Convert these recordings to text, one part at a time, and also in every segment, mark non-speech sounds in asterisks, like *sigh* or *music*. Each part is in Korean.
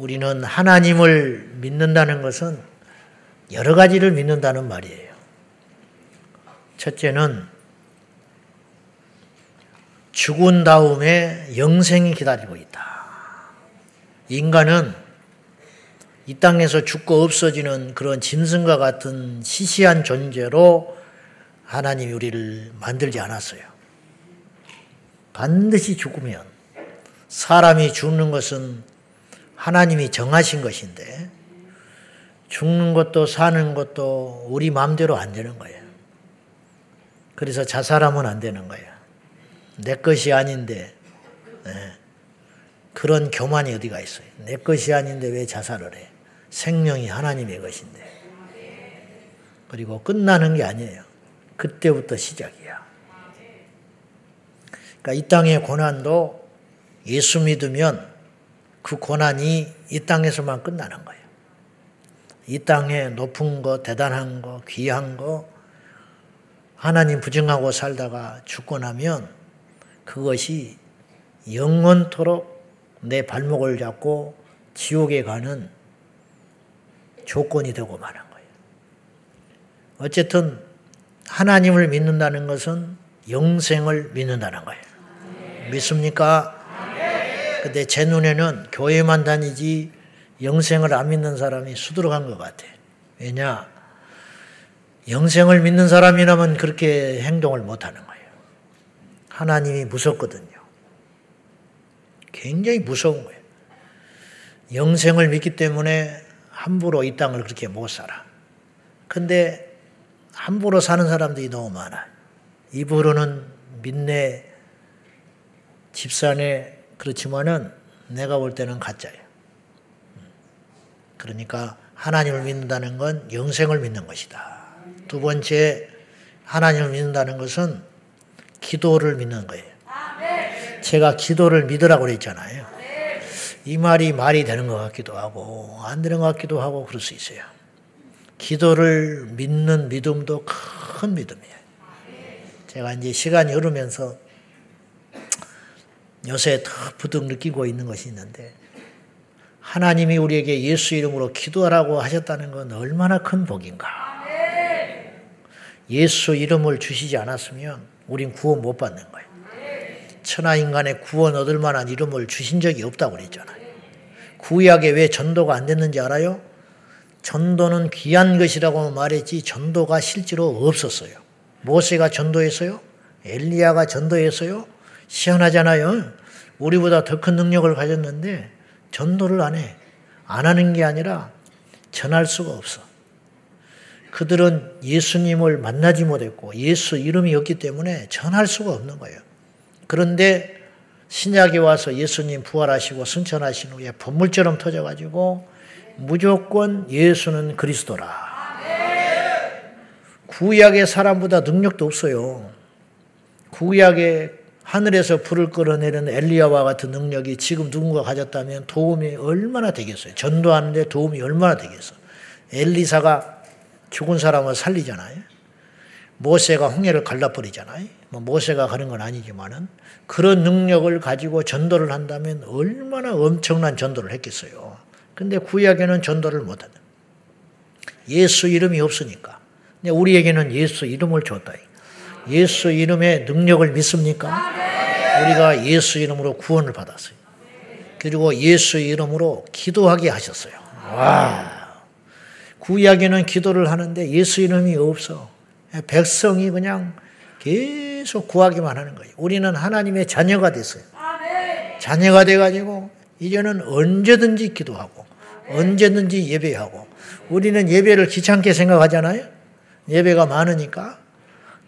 우리는 하나님을 믿는다는 것은 여러 가지를 믿는다는 말이에요. 첫째는 죽은 다음에 영생이 기다리고 있다. 인간은 이 땅에서 죽고 없어지는 그런 짐승과 같은 시시한 존재로 하나님이 우리를 만들지 않았어요. 반드시 죽으면 사람이 죽는 것은 하나님이 정하신 것인데 죽는 것도 사는 것도 우리 마음대로 안 되는 거예요. 그래서 자살하면 안 되는 거예요. 내 것이 아닌데 네. 그런 교만이 어디가 있어요. 내 것이 아닌데 왜 자살을 해. 생명이 하나님의 것인데. 그리고 끝나는 게 아니에요. 그때부터 시작이야. 그러니까 이 땅의 고난도 예수 믿으면 그 고난이 이 땅에서만 끝나는 거예요. 이 땅에 높은 거, 대단한 거, 귀한 거, 하나님 부정하고 살다가 죽고 나면 그것이 영원토록 내 발목을 잡고 지옥에 가는 조건이 되고 마는 거예요. 어쨌든 하나님을 믿는다는 것은 영생을 믿는다는 거예요. 믿습니까? 근데 제 눈에는 교회만 다니지 영생을 안 믿는 사람이 수두룩한 것 같아. 왜냐? 영생을 믿는 사람이라면 그렇게 행동을 못 하는 거예요. 하나님이 무섭거든요. 굉장히 무서운 거예요. 영생을 믿기 때문에 함부로 이 땅을 그렇게 못 살아. 근데 함부로 사는 사람들이 너무 많아. 입으로는 믿네, 집사네, 그렇지만은 내가 볼 때는 가짜예요. 그러니까 하나님을 믿는다는 건 영생을 믿는 것이다. 두 번째, 하나님을 믿는다는 것은 기도를 믿는 거예요. 제가 기도를 믿으라고 그랬잖아요. 이 말이 말이 되는 것 같기도 하고, 안 되는 것 같기도 하고, 그럴 수 있어요. 기도를 믿는 믿음도 큰 믿음이에요. 제가 이제 시간이 흐르면서 요새 더 부득 느끼고 있는 것이 있는데, 하나님이 우리에게 예수 이름으로 기도하라고 하셨다는 건 얼마나 큰 복인가. 예수 이름을 주시지 않았으면 우린 구원 못 받는 거예요. 천하 인간의 구원 얻을 만한 이름을 주신 적이 없다고 그랬잖아요. 구약에 왜 전도가 안 됐는지 알아요? 전도는 귀한 것이라고 말했지 전도가 실제로 없었어요. 모세가 전도했어요? 엘리야가 전도했어요? 시원하잖아요. 우리보다 더 큰 능력을 가졌는데 전도를 안 해. 안 하는 게 아니라 전할 수가 없어. 그들은 예수님을 만나지 못했고 예수 이름이 없기 때문에 전할 수가 없는 거예요. 그런데 신약에 와서 예수님 부활하시고 승천하신 후에 본물처럼 터져가지고 무조건 예수는 그리스도라. 구약의 사람보다 능력도 없어요. 구약의 하늘에서 불을 끌어내는 엘리야와 같은 능력이 지금 누군가 가졌다면 도움이 얼마나 되겠어요. 전도하는데 도움이 얼마나 되겠어. 엘리사가 죽은 사람을 살리잖아요. 모세가 홍해를 갈라버리잖아요. 뭐 모세가 가는 건 아니지만은 그런 능력을 가지고 전도를 한다면 얼마나 엄청난 전도를 했겠어요. 근데 구약에는 전도를 못한다. 예수 이름이 없으니까. 근데 우리에게는 예수 이름을 줬다. 예수 이름의 능력을 믿습니까? 우리가 예수 이름으로 구원을 받았어요. 그리고 예수 이름으로 기도하게 하셨어요. 와. 구약에는 기도를 하는데 예수 이름이 없어. 백성이 그냥 계속 구하기만 하는 거예요. 우리는 하나님의 자녀가 됐어요. 자녀가 돼가지고 이제는 언제든지 기도하고 언제든지 예배하고 우리는 예배를 귀찮게 생각하잖아요. 예배가 많으니까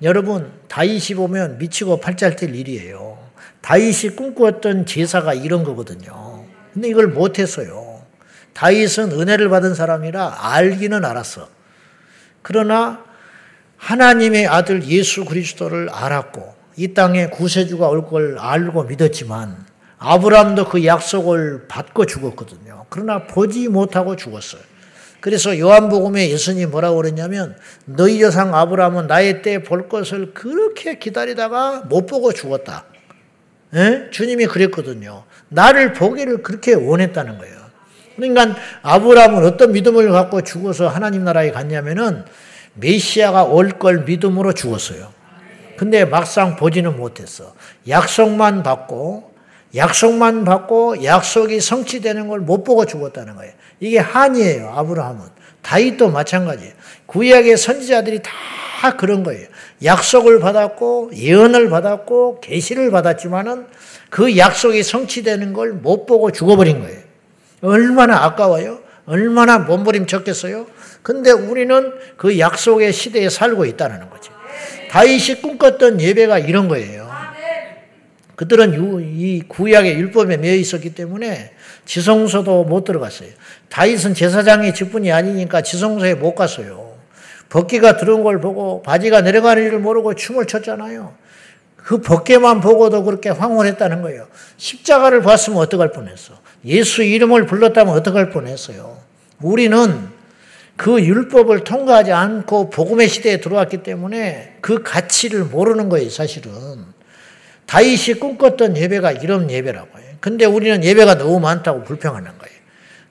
여러분 다윗이 보면 미치고 뛸 일이에요. 다윗이 꿈꾸었던 제사가 이런 거거든요. 근데 이걸 못했어요. 다윗은 은혜를 받은 사람이라 알기는 알았어. 그러나 하나님의 아들 예수 그리스도를 알았고 이 땅에 구세주가 올 걸 알고 믿었지만 아브라함도 그 약속을 받고 죽었거든요. 그러나 보지 못하고 죽었어요. 그래서 요한복음에 예수님이 뭐라고 그랬냐면 너희 조상 아브라함은 나의 때 볼 것을 그렇게 기다리다가 못 보고 죽었다. 에? 예? 주님이 그랬거든요. 나를 보기를 그렇게 원했다는 거예요. 그러니까 아브라함은 어떤 믿음을 갖고 죽어서 하나님 나라에 갔냐면은 메시아가 올 걸 믿음으로 죽었어요. 근데 막상 보지는 못했어. 약속만 받고 약속만 받고 약속이 성취되는 걸 못 보고 죽었다는 거예요. 이게 한이에요. 아브라함은. 다윗도 마찬가지예요. 구약의 선지자들이 다 그런 거예요. 약속을 받았고 예언을 받았고 계시를 받았지만은 그 약속이 성취되는 걸 못 보고 죽어버린 거예요. 얼마나 아까워요? 얼마나 몸부림쳤겠어요? 근데 우리는 그 약속의 시대에 살고 있다는 거죠. 다윗이 꿈꿨던 예배가 이런 거예요. 그들은 이 구약의 율법에 매여 있었기 때문에 지성소도 못 들어갔어요. 다윗은 제사장의 직분이 아니니까 지성소에 못 갔어요. 벗기가 들어온 걸 보고 바지가 내려가는 일을 모르고 춤을 췄잖아요. 그 벗개만 보고도 그렇게 황홀했다는 거예요. 십자가를 봤으면 어떡할 뻔했어. 예수 이름을 불렀다면 어떡할 뻔했어요. 우리는 그 율법을 통과하지 않고 복음의 시대에 들어왔기 때문에 그 가치를 모르는 거예요, 사실은. 다윗이 꿈꿨던 예배가 이런 예배라고 해요. 근데 우리는 예배가 너무 많다고 불평하는 거예요.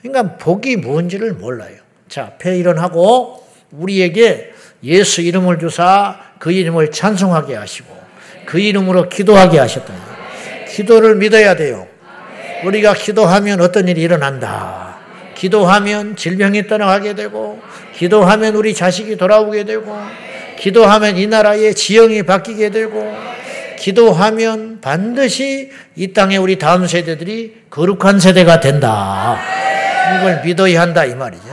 그러니까 복이 뭔지를 몰라요. 자, 폐 일어나고 우리에게 예수 이름을 주사 그 이름을 찬송하게 하시고 그 이름으로 기도하게 하셨다. 기도를 믿어야 돼요. 우리가 기도하면 어떤 일이 일어난다. 기도하면 질병이 떠나가게 되고, 기도하면 우리 자식이 돌아오게 되고, 기도하면 이 나라의 지형이 바뀌게 되고, 기도하면 반드시 이 땅에 우리 다음 세대들이 거룩한 세대가 된다. 이걸 믿어야 한다 이 말이죠.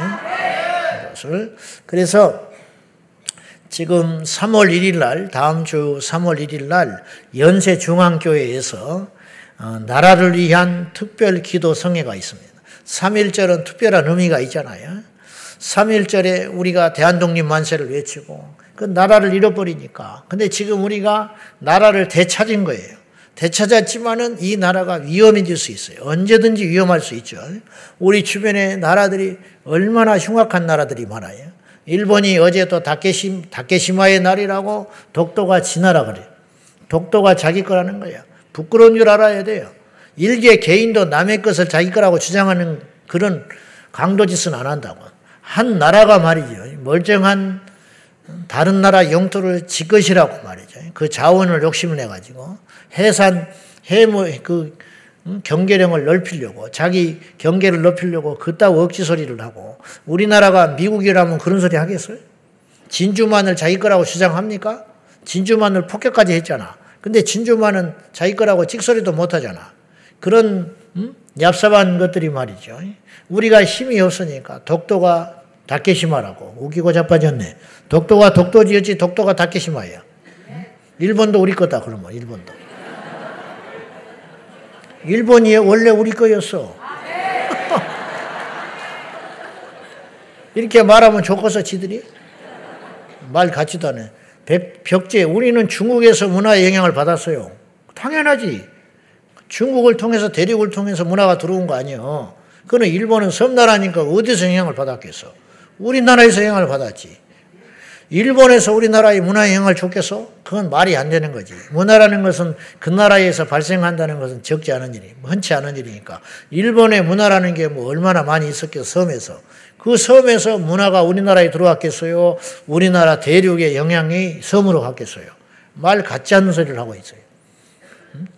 이것을 그래서 지금 3월 1일 날 다음 주 3월 1일 날 연세 중앙교회에서 어, 나라를 위한 특별 기도 성회가 있습니다. 3일절은 특별한 의미가 있잖아요. 3일절에 우리가 대한독립 만세를 외치고 그 나라를 잃어버리니까. 근데 지금 우리가 나라를 되찾은 거예요. 되찾았지만은 이 나라가 위험해질 수 있어요. 언제든지 위험할 수 있죠. 우리 주변에 나라들이 얼마나 흉악한 나라들이 많아요. 일본이 어제 또 다케시, 다케시마의 날이라고 독도가 지나라 그래요. 독도가 자기 거라는 거예요. 부끄러운 줄 알아야 돼요. 일개 개인도 남의 것을 자기 거라고 주장하는 그런 강도짓은 안 한다고. 한 나라가 말이죠. 멀쩡한 다른 나라 영토를 지 것이라고 말이죠. 그 자원을 욕심을 내가지고 해산, 해무, 그 경계령을 넓히려고 자기 경계를 넓히려고 그따구 억지 소리를 하고 우리나라가 미국이라면 그런 소리 하겠어요? 진주만을 자기 거라고 주장합니까? 진주만을 폭격까지 했잖아. 근데 진주만은 자기 거라고 찍소리도 못 하잖아. 그런 음? 얍삽한 것들이 말이죠. 우리가 힘이 없으니까 독도가 다케시마라고 우기고 자빠졌네. 독도가 독도지였지 독도가 다케시마야. 일본도 우리 거다 그러면 일본도. 일본이 원래 우리 거였어. *laughs* 이렇게 말하면 좋겠어 지들이? 말 같지도 않아. 벽제 우리는 중국에서 문화의 영향을 받았어요. 당연하지. 중국을 통해서 대륙을 통해서 문화가 들어온 거 아니에요. 그는 일본은 섬나라니까 어디서 영향을 받았겠어? 우리나라에서 영향을 받았지. 일본에서 우리나라의 문화에 영향을 줬겠어? 그건 말이 안 되는 거지. 문화라는 것은 그 나라에서 발생한다는 것은 적지 않은 일이, 흔치 않은 일이니까. 일본의 문화라는 게 뭐 얼마나 많이 있었겠어, 섬에서. 그 섬에서 문화가 우리나라에 들어왔겠어요? 우리나라 대륙의 영향이 섬으로 갔겠어요? 말 같지 않는 소리를 하고 있어요.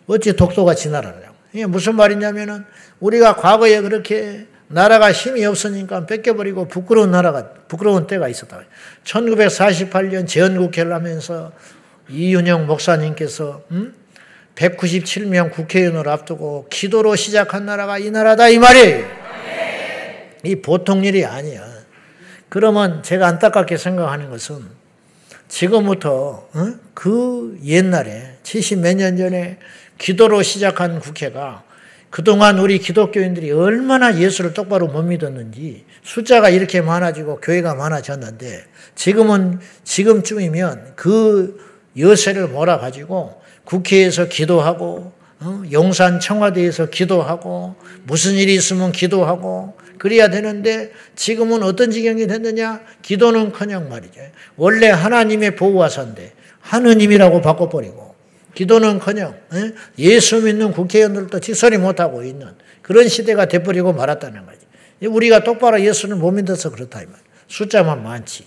어찌 독도가 지나라냐고. 이게 무슨 말이냐면은 우리가 과거에 그렇게 나라가 힘이 없으니까 뺏겨버리고 부끄러운 나라가, 부끄러운 때가 있었다. 1948년 재헌국회를 하면서 이윤영 목사님께서, 음? 197명 국회의원을 앞두고 기도로 시작한 나라가 이 나라다, 이 말이에요. 이 보통 일이 아니야. 그러면 제가 안타깝게 생각하는 것은 지금부터 어? 그 옛날에 70 몇 년 전에 기도로 시작한 국회가 그동안 우리 기독교인들이 얼마나 예수를 똑바로 못 믿었는지 숫자가 이렇게 많아지고 교회가 많아졌는데 지금은 지금쯤이면 그 여세를 몰아가지고 국회에서 기도하고 어? 용산 청와대에서 기도하고 무슨 일이 있으면 기도하고 그래야 되는데 지금은 어떤 지경이 됐느냐? 기도는커녕 말이죠. 원래 하나님의 보호하사인데 하느님이라고 바꿔버리고 기도는커녕 예수 믿는 국회의원들도 직설이 못하고 있는 그런 시대가 돼버리고 말았다는 거지. 우리가 똑바로 예수를 못 믿어서 그렇다. 이 말. 숫자만 많지.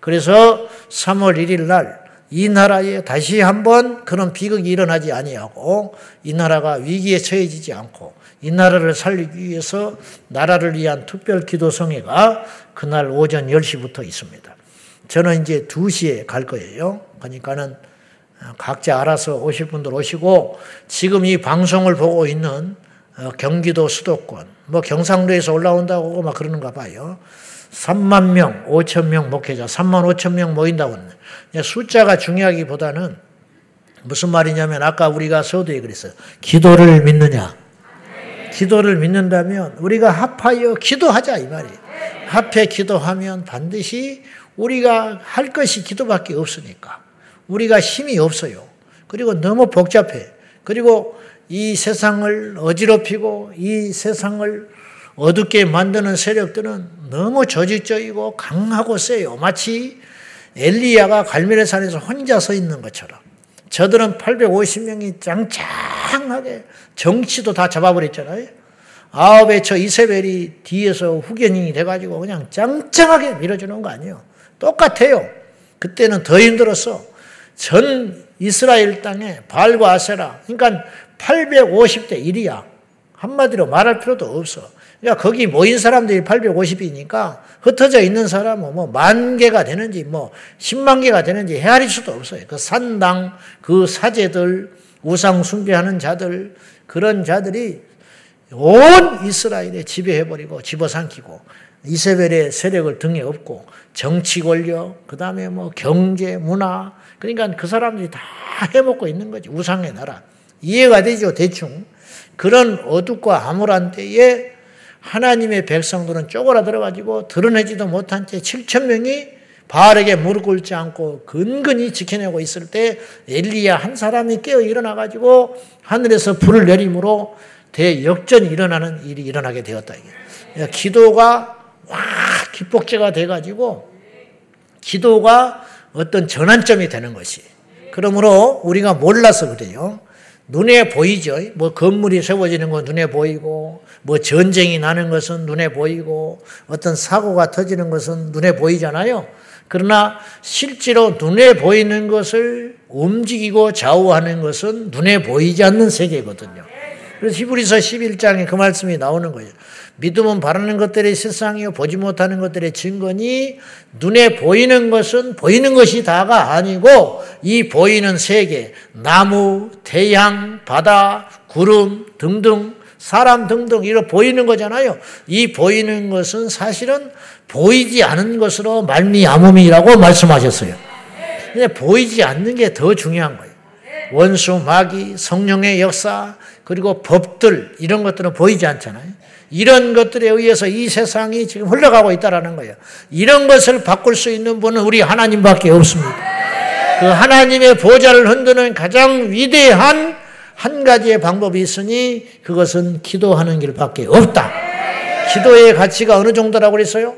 그래서 3월 1일 날 이 나라에 다시 한번 그런 비극이 일어나지 아니하고 이 나라가 위기에 처해지지 않고 이 나라를 살리기 위해서 나라를 위한 특별 기도 성회가 그날 오전 10시부터 있습니다. 저는 이제 2시에 갈 거예요. 그러니까는 각자 알아서 오실 분들 오시고 지금 이 방송을 보고 있는 어, 경기도 수도권, 뭐 경상도에서 올라온다고 막 그러는가 봐요. 3만 명, 5천 명 목회자, 3만 5천 명 모인다고 숫자가 중요하기보다는 무슨 말이냐면 아까 우리가 서두에 그랬어요. 기도를 믿느냐? 기도를 믿는다면 우리가 합하여 기도하자 이 말이에요. 합해 기도하면 반드시 우리가 할 것이 기도밖에 없으니까 우리가 힘이 없어요. 그리고 너무 복잡해. 그리고 이 세상을 어지럽히고 이 세상을 어둡게 만드는 세력들은 너무 조직적이고 강하고 세요. 마치 엘리야가 갈멜산에서 혼자 서 있는 것처럼. 저들은 850명이 짱짱하게 정치도 다 잡아버렸잖아요. 아홉의 저 이세벨이 뒤에서 후견인이 돼가지고 그냥 짱짱하게 밀어주는 거 아니에요. 똑같아요. 그때는 더 힘들었어. 전 이스라엘 땅에 발과 아세라. 그러니까 850대 1이야. 한마디로 말할 필요도 없어. 그러니까 거기 모인 사람들이 850이니까 흩어져 있는 사람은 뭐 만 개가 되는지 뭐 10만 개가 되는지 헤아릴 수도 없어요. 그 산당, 그 사제들, 우상 숭배하는 자들, 그런 자들이 온 이스라엘에 지배해버리고 집어삼키고 이세벨의 세력을 등에 업고 정치 권력, 그 다음에 뭐 경제, 문화, 그러니까 그 사람들이 다 해먹고 있는 거지. 우상의 나라. 이해가 되죠, 대충. 그런 어둡고 암울한 때에 하나님의 백성들은 쪼그라들어가지고 드러내지도 못한 채 7천 명이 바알에게 무릎 꿇지 않고 근근히 지켜내고 있을 때 엘리야 한 사람이 깨어 일어나가지고 하늘에서 불을 내림으로 대역전이 일어나는 일이 일어나게 되었다. 이게. 기도가 와 기폭제가 돼가지고 기도가 어떤 전환점이 되는 것이. 그러므로 우리가 몰라서 그래요. 눈에 보이죠. 뭐 건물이 세워지는 건 눈에 보이고, 뭐 전쟁이 나는 것은 눈에 보이고, 어떤 사고가 터지는 것은 눈에 보이잖아요. 그러나 실제로 눈에 보이는 것을 움직이고 좌우하는 것은 눈에 보이지 않는 세계거든요. 그래서 히브리서 11장에 그 말씀이 나오는 거예요. 믿음은 바라는 것들의 세상이요 보지 못하는 것들의 증거니 눈에 보이는 것은 보이는 것이 다가 아니고 이 보이는 세계 나무, 태양, 바다, 구름 등등 사람 등등 이런 보이는 거잖아요. 이 보이는 것은 사실은 보이지 않은 것으로 말미암음이라고 말씀하셨어요. 근데 보이지 않는 게 더 중요한 거예요. 원수, 마귀, 성령의 역사, 그리고 법들 이런 것들은 보이지 않잖아요. 이런 것들에 의해서 이 세상이 지금 흘러가고 있다라는 거예요. 이런 것을 바꿀 수 있는 분은 우리 하나님밖에 없습니다. 그 하나님의 보좌를 흔드는 가장 위대한 한 가지의 방법이 있으니 그것은 기도하는 길밖에 없다. 기도의 가치가 어느 정도라고 그랬어요?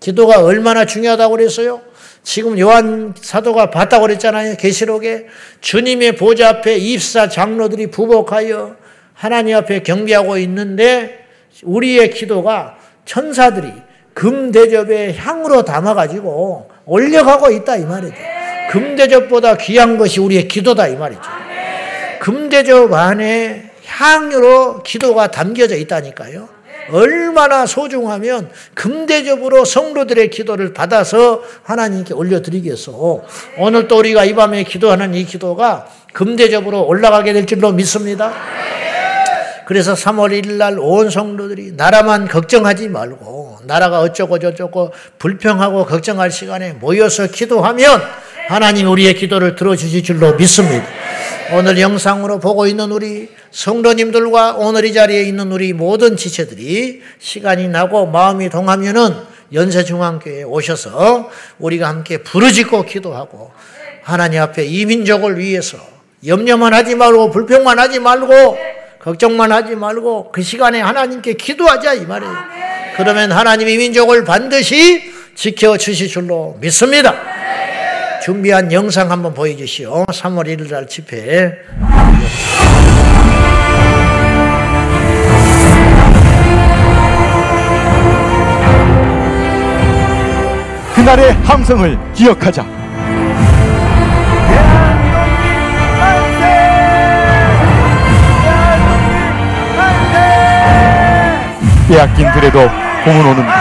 기도가 얼마나 중요하다고 그랬어요? 지금 요한 사도가 봤다고 그랬잖아요. 계시록에 주님의 보좌 앞에 입사 장로들이 부복하여 하나님 앞에 경배하고 있는데 우리의 기도가 천사들이 금대접에 향으로 담아가지고 올려가고 있다 이 말이죠. 금대접보다 귀한 것이 우리의 기도다 이 말이죠. 금대접 안에 향으로 기도가 담겨져 있다니까요. 얼마나 소중하면 금대접으로 성도들의 기도를 받아서 하나님께 올려드리겠소. 오늘 또 우리가 이 밤에 기도하는 이 기도가 금대접으로 올라가게 될 줄로 믿습니다. 그래서 3월 1일 날 온 성도들이 나라만 걱정하지 말고 나라가 어쩌고 저쩌고 불평하고 걱정할 시간에 모여서 기도하면 하나님 우리의 기도를 들어주실 줄로 믿습니다. 오늘 영상으로 보고 있는 우리 성도님들과 오늘 이 자리에 있는 우리 모든 지체들이 시간이 나고 마음이 동하면은 연세중앙교회에 오셔서 우리가 함께 부르짖고 기도하고 하나님 앞에 이 민족을 위해서 염려만 하지 말고 불평만 하지 말고 걱정만 하지 말고 그 시간에 하나님께 기도하자 이 말이에요. 그러면 하나님이 민족을 반드시 지켜 주실 줄로 믿습니다. 준비한 영상 한번 보여주시오. 3월 1일 날 집회. 그날의 함성을 기억하자. 빼앗긴 들에도 공은 오는다.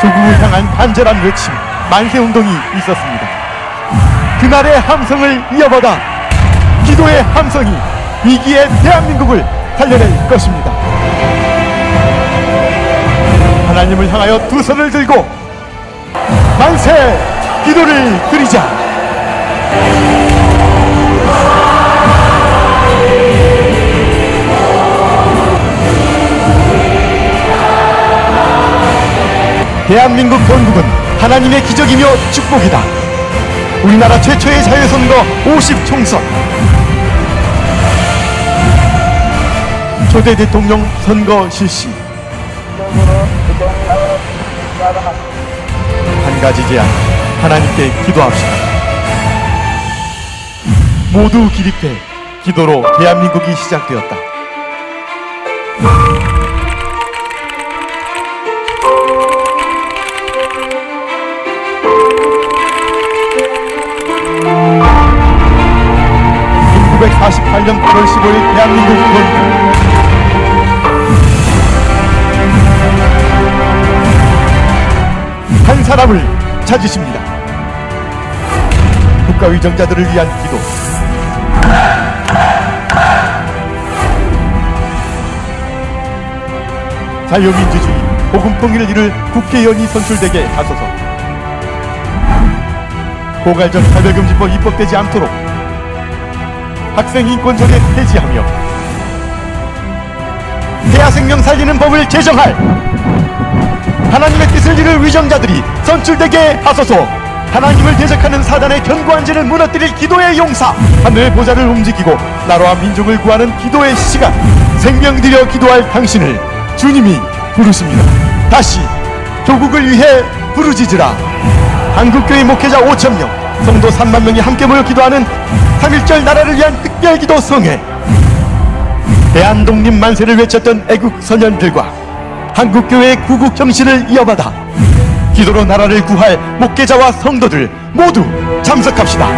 조국을 향한 간절한 외침, 만세 운동이 있었습니다. 그날의 함성을 이어받아 기도의 함성이 위기의 대한민국을 살려낼 것입니다. 하나님을 향하여 두 손을 들고 만세 기도를 드리자. 대한민국 건국은 하나님의 기적이며 축복이다. 우리나라 최초의 자유선거 50총선. 초대 대통령 선거 실시. 한 가지 제안 하나님께 기도합시다. 모두 기립해 기도로 대한민국이 시작되었다 (1948년 8월 15일) 대한민국 건국 한 사람을 찾으십니다. 국가 위정자들을 위한 기도. 자유민주주의, 복음통일을 이룰 국회의원이 선출되게 하소서. 고갈적 차별금지법 입법되지 않도록 학생 인권조례 폐지하며 대하 생명 살리는 법을 제정할 하나님의 뜻을 이룰 위정자들이 선출되게 하소서. 하나님을 대적하는 사단의 견고한 진을 무너뜨릴 기도의 용사. 하늘의 보좌를 움직이고 나라와 민족을 구하는 기도의 시간. 생명 들여 기도할 당신을 주님이 부르십니다. 다시 조국을 위해 부르짖으라. 한국교회 목회자 5천명 성도 3만 명이 함께 모여 기도하는 3.1절 나라를 위한 특별기도 성회 대한독립 만세를 외쳤던 애국 선현들과 한국교회의 구국 정신을 이어받아 기도로 나라를 구할 목회자와 성도들 모두 참석합시다.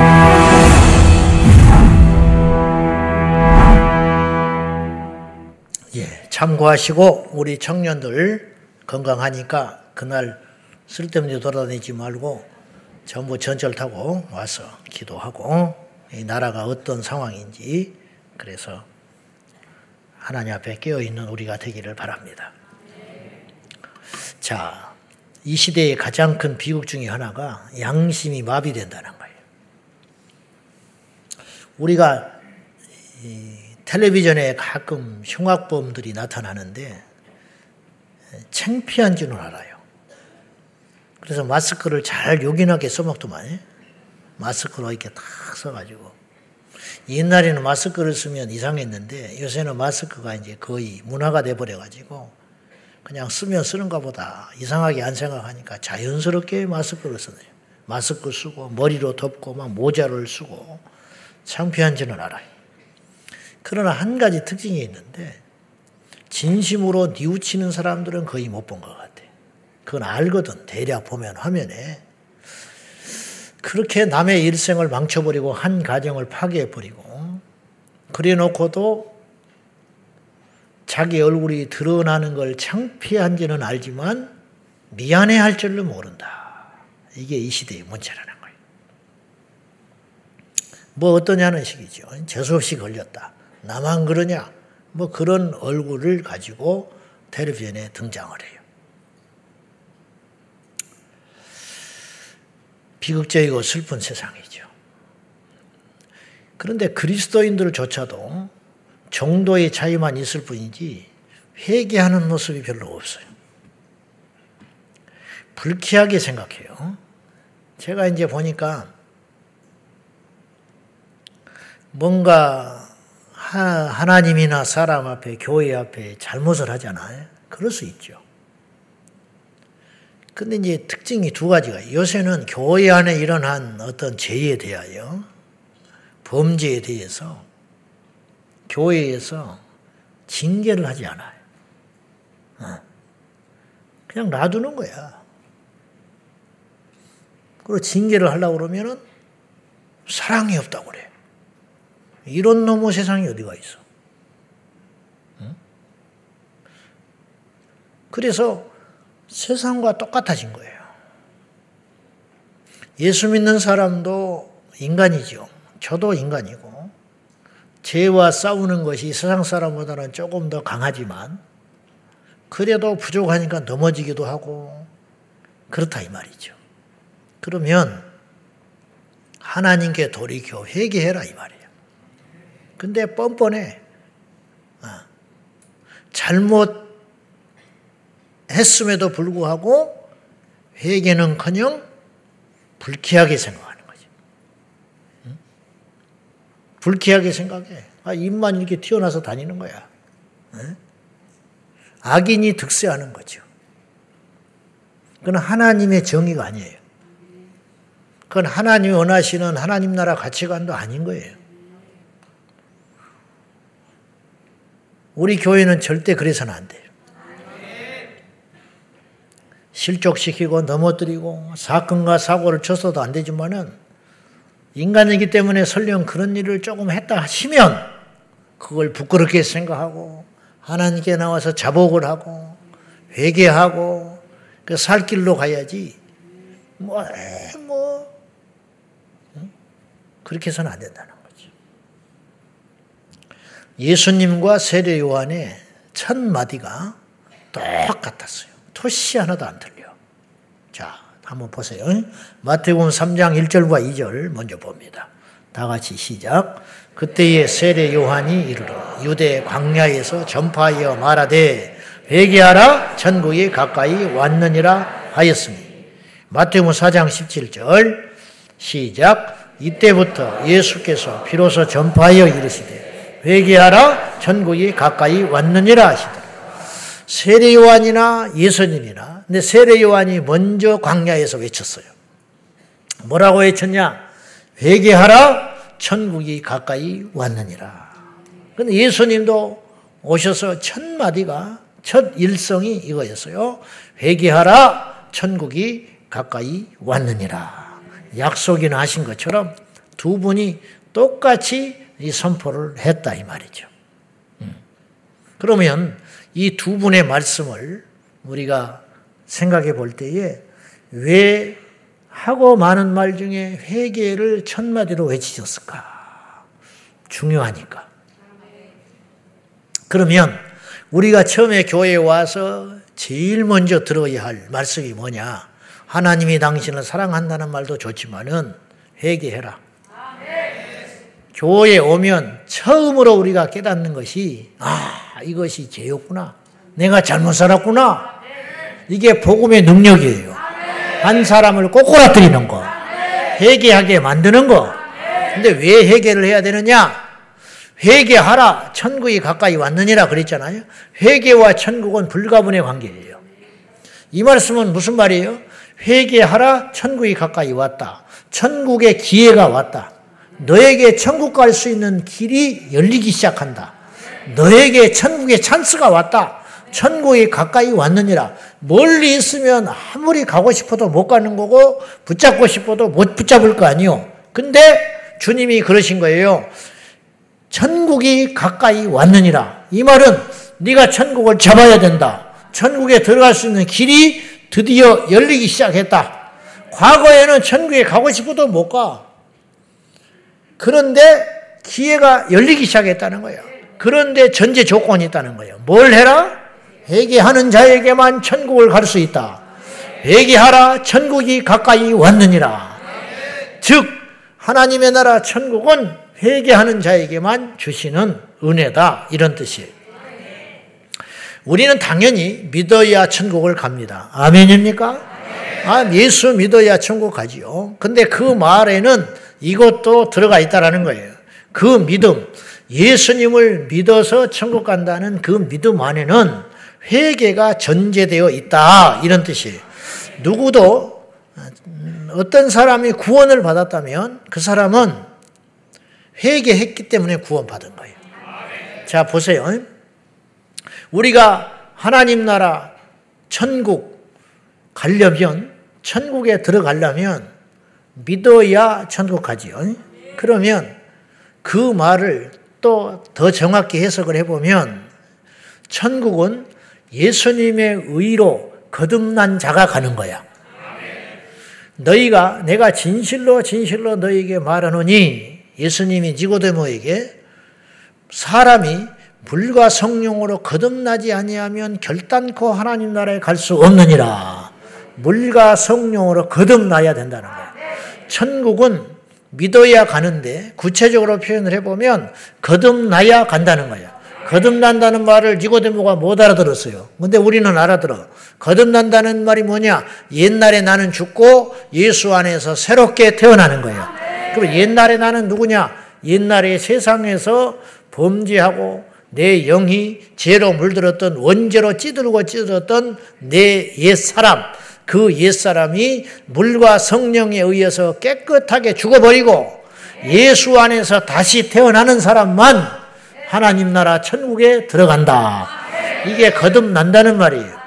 예, 참고하시고 우리 청년들 건강하니까 그날 쓸데없는 돌아다니지 말고 전부 전철 타고 와서 기도하고 이 나라가 어떤 상황인지 그래서 하나님 앞에 깨어 있는 우리가 되기를 바랍니다. 자, 이 시대의 가장 큰 비극 중에 하나가 양심이 마비된다는 거예요. 우리가 텔레비전에 가끔 흉악범들이 나타나는데 창피한 줄은 알아요. 그래서 마스크를 잘 요긴하게 써먹더만 마스크로 이렇게 탁 써가지고 옛날에는 마스크를 쓰면 이상했는데 요새는 마스크가 이제 거의 문화가 돼버려가지고 그냥 쓰면 쓰는가 보다 이상하게 안 생각하니까 자연스럽게 마스크를 쓰네요. 마스크 쓰고 머리로 덮고 막 모자를 쓰고 창피한지는 알아요. 그러나 한 가지 특징이 있는데 진심으로 뉘우치는 사람들은 거의 못 본 것 같아. 그건 알거든. 대략 보면 화면에. 그렇게 남의 일생을 망쳐버리고 한 가정을 파괴해버리고 그래 놓고도 자기 얼굴이 드러나는 걸 창피한지는 알지만 미안해 할 줄을 모른다. 이게 이 시대의 문제라는 거예요. 뭐 어떠냐는 식이죠. 재수없이 걸렸다. 나만 그러냐? 뭐 그런 얼굴을 가지고 텔레비전에 등장을 해요. 비극적이고 슬픈 세상이죠. 그런데 그리스도인들조차도 정도의 차이만 있을 뿐이지 회개하는 모습이 별로 없어요. 불쾌하게 생각해요. 제가 이제 보니까 뭔가 하나님이나 사람 앞에 교회 앞에 잘못을 하잖아요. 그럴 수 있죠. 근데 이제 특징이 두 가지가 요새는 교회 안에 일어난 어떤 죄에 대하여 범죄에 대해서 교회에서 징계를 하지 않아요. 어. 그냥 놔두는 거야. 그리고 징계를 하려고 그러면은 사랑이 없다고 그래. 이런 놈의 세상이 어디가 있어? 그래서 세상과 똑같아진 거예요. 예수 믿는 사람도 인간이죠. 저도 인간이고, 죄와 싸우는 것이 세상 사람보다는 조금 더 강하지만, 그래도 부족하니까 넘어지기도 하고, 그렇다 이 말이죠. 그러면, 하나님께 돌이켜 회개해라 이 말이에요. 근데 뻔뻔해. 아, 잘못 했음에도 불구하고 회개는커녕 불쾌하게 생각하는 거지. 응? 불쾌하게 생각해. 아, 입만 이렇게 튀어나서 다니는 거야. 응? 악인이 득세하는 거죠. 그건 하나님의 정의가 아니에요. 그건 하나님이 원하시는 하나님 나라 가치관도 아닌 거예요. 우리 교회는 절대 그래서는 안 돼요. 실족시키고 넘어뜨리고 사건과 사고를 쳤어도 안 되지만은 인간이기 때문에 설령 그런 일을 조금 했다 하시면 그걸 부끄럽게 생각하고 하나님께 나와서 자복을 하고 회개하고 그살 길로 가야지 뭐, 뭐 그렇게 해서는 안 된다는 거죠. 예수님과 세례 요한의 첫 마디가 똑같았어요. 토시 하나도 안 틀려. 자, 한번 보세요. 마태복음 3장 1절과 2절 먼저 봅니다. 다 같이 시작. 그때에 세례 요한이 이르러 유대 광야에서 전파하여 말하되 회개하라 천국이 가까이 왔느니라 하였으니 마태복음 4장 17절 시작 이때부터 예수께서 비로소 전파하여 이르시되 회개하라 천국이 가까이 왔느니라 하시더라 세례 요한이나 예수님이나 근데 세례 요한이 먼저 광야에서 외쳤어요. 뭐라고 외쳤냐? 회개하라 천국이 가까이 왔느니라. 근데 예수님도 오셔서 첫 마디가 첫 일성이 이거였어요. 회개하라 천국이 가까이 왔느니라. 약속이 나신 것처럼 두 분이 똑같이 이 선포를 했다 이 말이죠. 음. 그러면 이 두 분의 말씀을 우리가 생각해 볼 때에 왜 하고 많은 말 중에 회개를 첫 마디로 외치셨을까? 중요하니까. 그러면 우리가 처음에 교회에 와서 제일 먼저 들어야 할 말씀이 뭐냐? 하나님이 당신을 사랑한다는 말도 좋지만은 회개해라. 교회에 오면 처음으로 우리가 깨닫는 것이 아 이것이 죄였구나. 내가 잘못 살았구나. 이게 복음의 능력이에요. 한 사람을 꼬꾸라뜨리는 거. 회개하게 만드는 거. 근데 왜 회개를 해야 되느냐? 회개하라. 천국이 가까이 왔느니라 그랬잖아요. 회개와 천국은 불가분의 관계예요. 이 말씀은 무슨 말이에요? 회개하라. 천국이 가까이 왔다. 천국의 기회가 왔다. 너에게 천국 갈 수 있는 길이 열리기 시작한다. 너에게 천국의 찬스가 왔다. 천국이 가까이 왔느니라. 멀리 있으면 아무리 가고 싶어도 못 가는 거고 붙잡고 싶어도 못 붙잡을 거 아니요. 근데 주님이 그러신 거예요. 천국이 가까이 왔느니라. 이 말은 네가 천국을 잡아야 된다. 천국에 들어갈 수 있는 길이 드디어 열리기 시작했다. 과거에는 천국에 가고 싶어도 못 가. 그런데 기회가 열리기 시작했다는 거예요. 그런데 전제 조건이 있다는 거예요. 뭘 해라? 회개하는 자에게만 천국을 갈 수 있다. 회개하라 천국이 가까이 왔느니라. 즉 하나님의 나라 천국은 회개하는 자에게만 주시는 은혜다 이런 뜻이에요. 우리는 당연히 믿어야 천국을 갑니다. 아멘입니까? 아, 예수 믿어야 천국 가지요. 근데 그 말에는 이것도 들어가 있다라는 거예요. 그 믿음, 예수님을 믿어서 천국 간다는 그 믿음 안에는 회개가 전제되어 있다. 이런 뜻이에요. 누구도 어떤 사람이 구원을 받았다면 그 사람은 회개했기 때문에 구원받은 거예요. 자, 보세요. 우리가 하나님 나라 천국 가려면 천국에 들어가려면 믿어야 천국 가지요. 그러면 그 말을 또 더 정확히 해석을 해보면 천국은 예수님의 의로 거듭난 자가 가는 거야. 너희가 내가 진실로 진실로 너희에게 말하노니 예수님이 니고데모에게 사람이 물과 성령으로 거듭나지 아니하면 결단코 하나님 나라에 갈 수 없느니라. 물과 성령으로 거듭나야 된다는 거예요. 천국은 믿어야 가는데 구체적으로 표현을 해보면 거듭나야 간다는 거예요. 거듭난다는 말을 니고데모가 못 알아들었어요. 근데 우리는 알아들어. 거듭난다는 말이 뭐냐? 옛날에 나는 죽고 예수 안에서 새롭게 태어나는 거예요. 그럼 옛날에 나는 누구냐? 옛날에 세상에서 범죄하고 내 영이 죄로 물들었던 원죄로 찌들고 찌들었던 내 옛 사람, 그 옛사람이 물과 성령에 의해서 깨끗하게 죽어버리고 예수 안에서 다시 태어나는 사람만 하나님 나라 천국에 들어간다. 이게 거듭난다는 말이에요.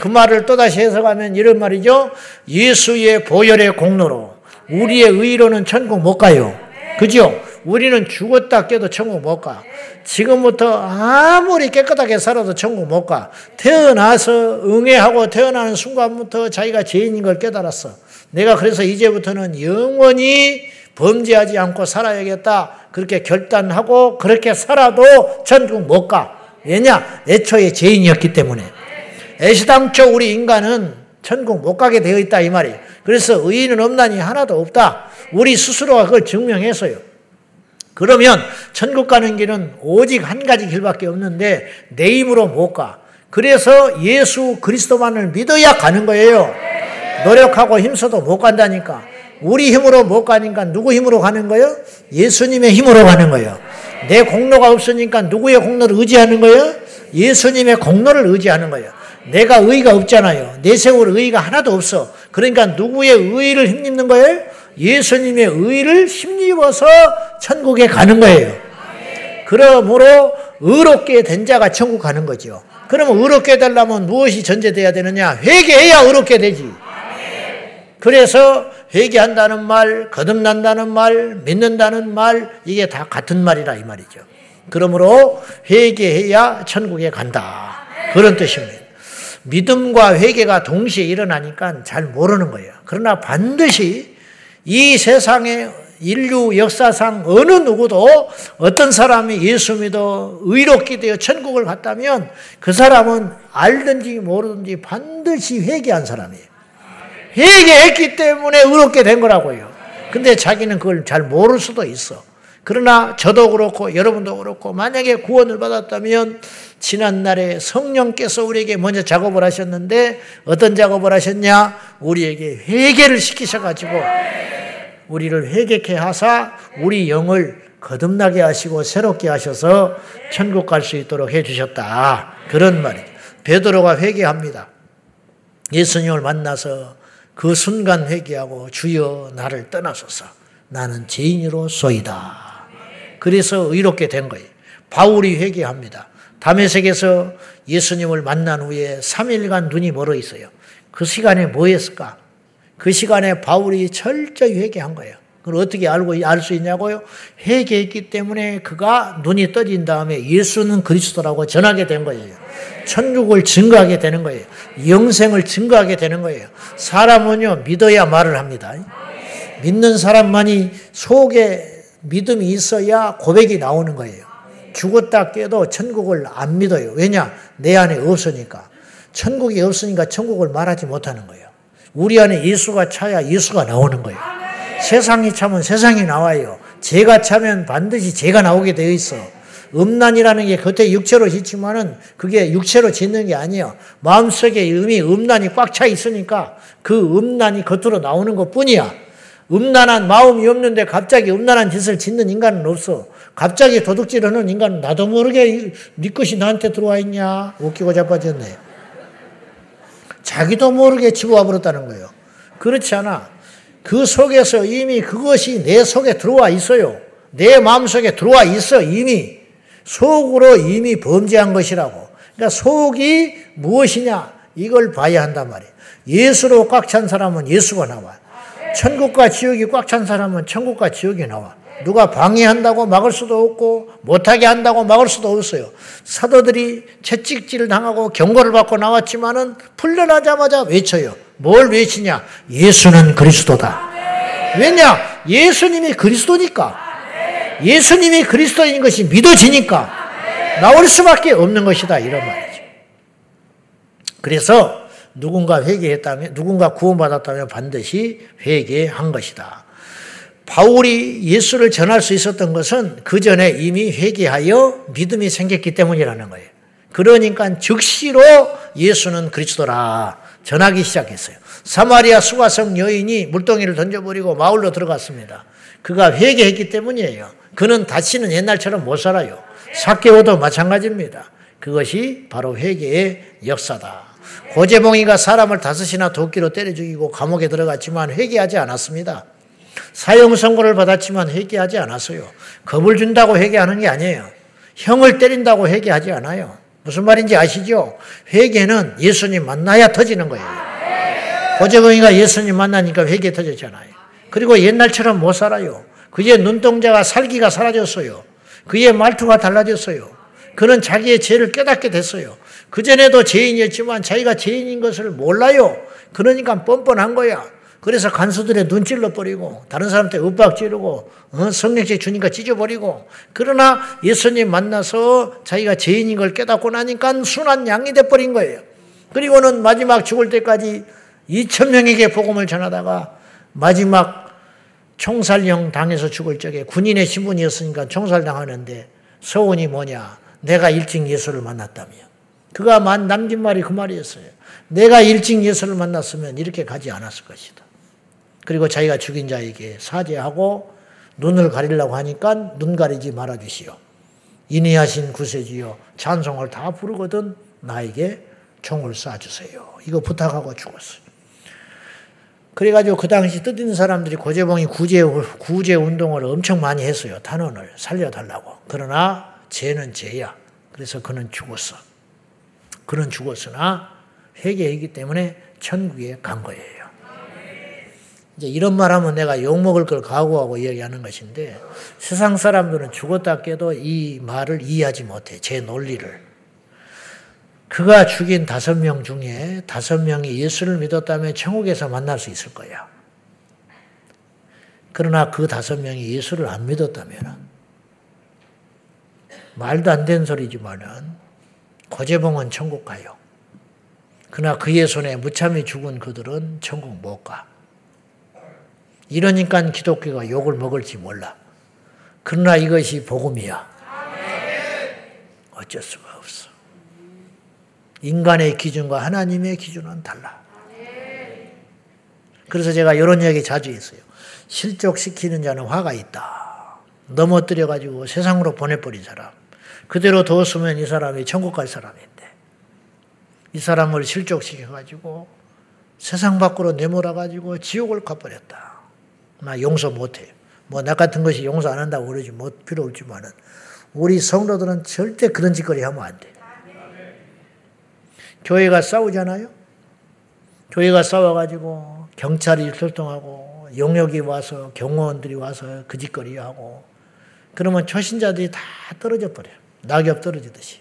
그 말을 또다시 해석하면 이런 말이죠. 예수의 보혈의 공로로 우리의 의로는 천국 못 가요. 그죠? 우리는 죽었다 깨도 천국 못 가. 지금부터 아무리 깨끗하게 살아도 천국 못 가. 태어나서 응애하고 태어나는 순간부터 자기가 죄인인 걸 깨달았어. 내가 그래서 이제부터는 영원히 범죄하지 않고 살아야겠다. 그렇게 결단하고 그렇게 살아도 천국 못 가. 왜냐? 애초에 죄인이었기 때문에. 애시당초 우리 인간은 천국 못 가게 되어 있다 이 말이에요. 그래서 의인은 없나니 하나도 없다. 우리 스스로가 그걸 증명했어요. 그러면 천국 가는 길은 오직 한 가지 길밖에 없는데 내 힘으로 못 가. 그래서 예수 그리스도만을 믿어야 가는 거예요. 노력하고 힘써도 못 간다니까. 우리 힘으로 못 가니까 누구 힘으로 가는 거예요? 예수님의 힘으로 가는 거예요. 내 공로가 없으니까 누구의 공로를 의지하는 거예요? 예수님의 공로를 의지하는 거예요. 내가 의가 없잖아요. 내세울 의가 하나도 없어. 그러니까 누구의 의를 힘입는 거예요? 예수님의 의를 힘입어서 천국에 가는 거예요. 그러므로 의롭게 된 자가 천국 가는 거죠. 그러면 의롭게 되려면 무엇이 전제돼야 되느냐? 회개해야 의롭게 되지. 그래서 회개한다는 말, 거듭난다는 말, 믿는다는 말, 이게 다 같은 말이라 이 말이죠. 그러므로 회개해야 천국에 간다. 그런 뜻입니다. 믿음과 회개가 동시에 일어나니까 잘 모르는 거예요. 그러나 반드시 이 세상의 인류 역사상 어느 누구도 어떤 사람이 예수 믿어 의롭게 되어 천국을 갔다면 그 사람은 알든지 모르든지 반드시 회개한 사람이에요. 회개했기 때문에 의롭게 된 거라고요. 근데 자기는 그걸 잘 모를 수도 있어. 그러나 저도 그렇고 여러분도 그렇고 만약에 구원을 받았다면 지난날에 성령께서 우리에게 먼저 작업을 하셨는데 어떤 작업을 하셨냐? 우리에게 회개를 시키셔가지고 우리를 회개케 하사 우리 영을 거듭나게 하시고 새롭게 하셔서 천국 갈 수 있도록 해주셨다. 그런 말이죠. 베드로가 회개합니다. 예수님을 만나서 그 순간 회개하고 주여 나를 떠나소서 나는 죄인으로 소이다. 그래서 의롭게 된 거예요. 바울이 회개합니다. 담에색에서 예수님을 만난 후에 3일간 눈이 멀어 있어요. 그 시간에 뭐 했을까? 그 시간에 바울이 철저히 회개한 거예요. 그걸 어떻게 알고 알 수 있냐고요? 회개했기 때문에 그가 눈이 떠진 다음에 예수는 그리스도라고 전하게 된 거예요. 천국을 증거하게 되는 거예요. 영생을 증거하게 되는 거예요. 사람은요 믿어야 말을 합니다. 믿는 사람만이 속에 믿음이 있어야 고백이 나오는 거예요. 죽었다 깨도 천국을 안 믿어요. 왜냐? 내 안에 없으니까. 천국이 없으니까 천국을 말하지 못하는 거예요. 우리 안에 예수가 차야 예수가 나오는 거예요. 세상이 차면 세상이 나와요. 죄가 차면 반드시 죄가 나오게 되어 있어. 음란이라는 게 겉에 육체로 짓지만은 그게 육체로 짓는 게 아니에요. 마음속에 이미 음란이 꽉 차 있으니까 그 음란이 겉으로 나오는 것 뿐이야. 음란한 마음이 없는데 갑자기 음란한 짓을 짓는 인간은 없어. 갑자기 도둑질 하는 인간은 나도 모르게 네 것이 나한테 들어와 있냐. 웃기고 자빠졌네. 자기도 모르게 집어와 버렸다는 거예요. 그렇지 않아. 그 속에서 이미 그것이 내 속에 들어와 있어요. 내 마음속에 들어와 있어, 이미. 속으로 이미 범죄한 것이라고. 그러니까 속이 무엇이냐? 이걸 봐야 한단 말이에요. 예수로 꽉 찬 사람은 예수가 나와요. 천국과 지옥이 꽉 찬 사람은 천국과 지옥이 나와. 누가 방해한다고 막을 수도 없고 못하게 한다고 막을 수도 없어요. 사도들이 채찍질 당하고 경고를 받고 나왔지만은 풀려나자마자 외쳐요. 뭘 외치냐? 예수는 그리스도다. 왜냐? 예수님이 그리스도니까. 예수님이 그리스도인 것이 믿어지니까 나올 수밖에 없는 것이다. 이런 말이죠. 그래서 누군가 회개했다면, 누군가 구원받았다면 반드시 회개한 것이다. 바울이 예수를 전할 수 있었던 것은 그 전에 이미 회개하여 믿음이 생겼기 때문이라는 거예요. 그러니까 즉시로 예수는 그리스도라 전하기 시작했어요. 사마리아 수가성 여인이 물동이를 던져버리고 마을로 들어갔습니다. 그가 회개했기 때문이에요. 그는 다시는 옛날처럼 못 살아요. 사케오도 마찬가지입니다. 그것이 바로 회개의 역사다. 고재봉이가 사람을 다섯이나 도끼로 때려 죽이고 감옥에 들어갔지만 회개하지 않았습니다. 사형 선고를 받았지만 회개하지 않았어요. 겁을 준다고 회개하는 게 아니에요. 형을 때린다고 회개하지 않아요. 무슨 말인지 아시죠? 회개는 예수님 만나야 터지는 거예요. 고재봉이가 예수님 만나니까 회개 터졌잖아요. 그리고 옛날처럼 못 살아요. 그의 눈동자가 살기가 사라졌어요. 그의 말투가 달라졌어요. 그는 자기의 죄를 깨닫게 됐어요. 그전에도 죄인이었지만 자기가 죄인인 것을 몰라요. 그러니까 뻔뻔한 거야. 그래서 간수들의 눈 찔러버리고 다른 사람한테 윽박 지르고 어? 성령책 주니까 찢어버리고 그러나 예수님 만나서 자기가 죄인인 걸 깨닫고 나니까 순한 양이 돼버린 거예요. 그리고는 마지막 죽을 때까지 2천 명에게 복음을 전하다가 마지막 총살령 당해서 죽을 적에 군인의 신분이었으니까 총살당하는데 서원이 뭐냐? 내가 일찍 예수를 만났다며. 그가 남긴 말이 그 말이었어요. 내가 일찍 예수를 만났으면 이렇게 가지 않았을 것이다. 그리고 자기가 죽인 자에게 사죄하고 눈을 가리려고 하니까 눈 가리지 말아 주시오. 인의하신 구세주여 찬송을 다 부르거든 나에게 총을 쏴 주세요. 이거 부탁하고 죽었어요. 그래가지고 그 당시 뜻있는 사람들이 고재봉이 구제, 구제 운동을 엄청 많이 했어요. 단원을 살려달라고. 그러나 죄는 죄야. 그래서 그는 죽었어. 그는 죽었으나 회개했기 때문에 천국에 간 거예요. 이제 이런 말 하면 내가 욕먹을 걸 각오하고 이야기하는 것인데 세상 사람들은 죽었다 깨도 이 말을 이해하지 못해. 제 논리를. 그가 죽인 다섯 명 중에 다섯 명이 예수를 믿었다면 천국에서 만날 수 있을 거야. 그러나 그 다섯 명이 예수를 안 믿었다면 말도 안 되는 소리지만은 고재봉은 천국 가요. 그러나 그의 손에 무참히 죽은 그들은 천국 못 가. 이러니까 기독교가 욕을 먹을지 몰라. 그러나 이것이 복음이야. 어쩔 수가 없어. 인간의 기준과 하나님의 기준은 달라. 그래서 제가 이런 이야기 자주 했어요. 실족시키는 자는 화가 있다. 넘어뜨려가지고 세상으로 보내버린 사람. 그대로 뒀으면 이 사람이 천국 갈 사람인데. 이 사람을 실족시켜가지고 세상 밖으로 내몰아가지고 지옥을 가버렸다. 나 용서 못해요. 뭐, 나 같은 것이 용서 안 한다고 그러지 못 필요 없지만은, 우리 성도들은 절대 그런 짓거리 하면 안 돼. 교회가 싸우잖아요. 교회가 싸워가지고 경찰이 출동하고 용역이 와서 경호원들이 와서 그 짓거리 하고 그러면 초신자들이 다 떨어져 버려요. 낙엽 떨어지듯이.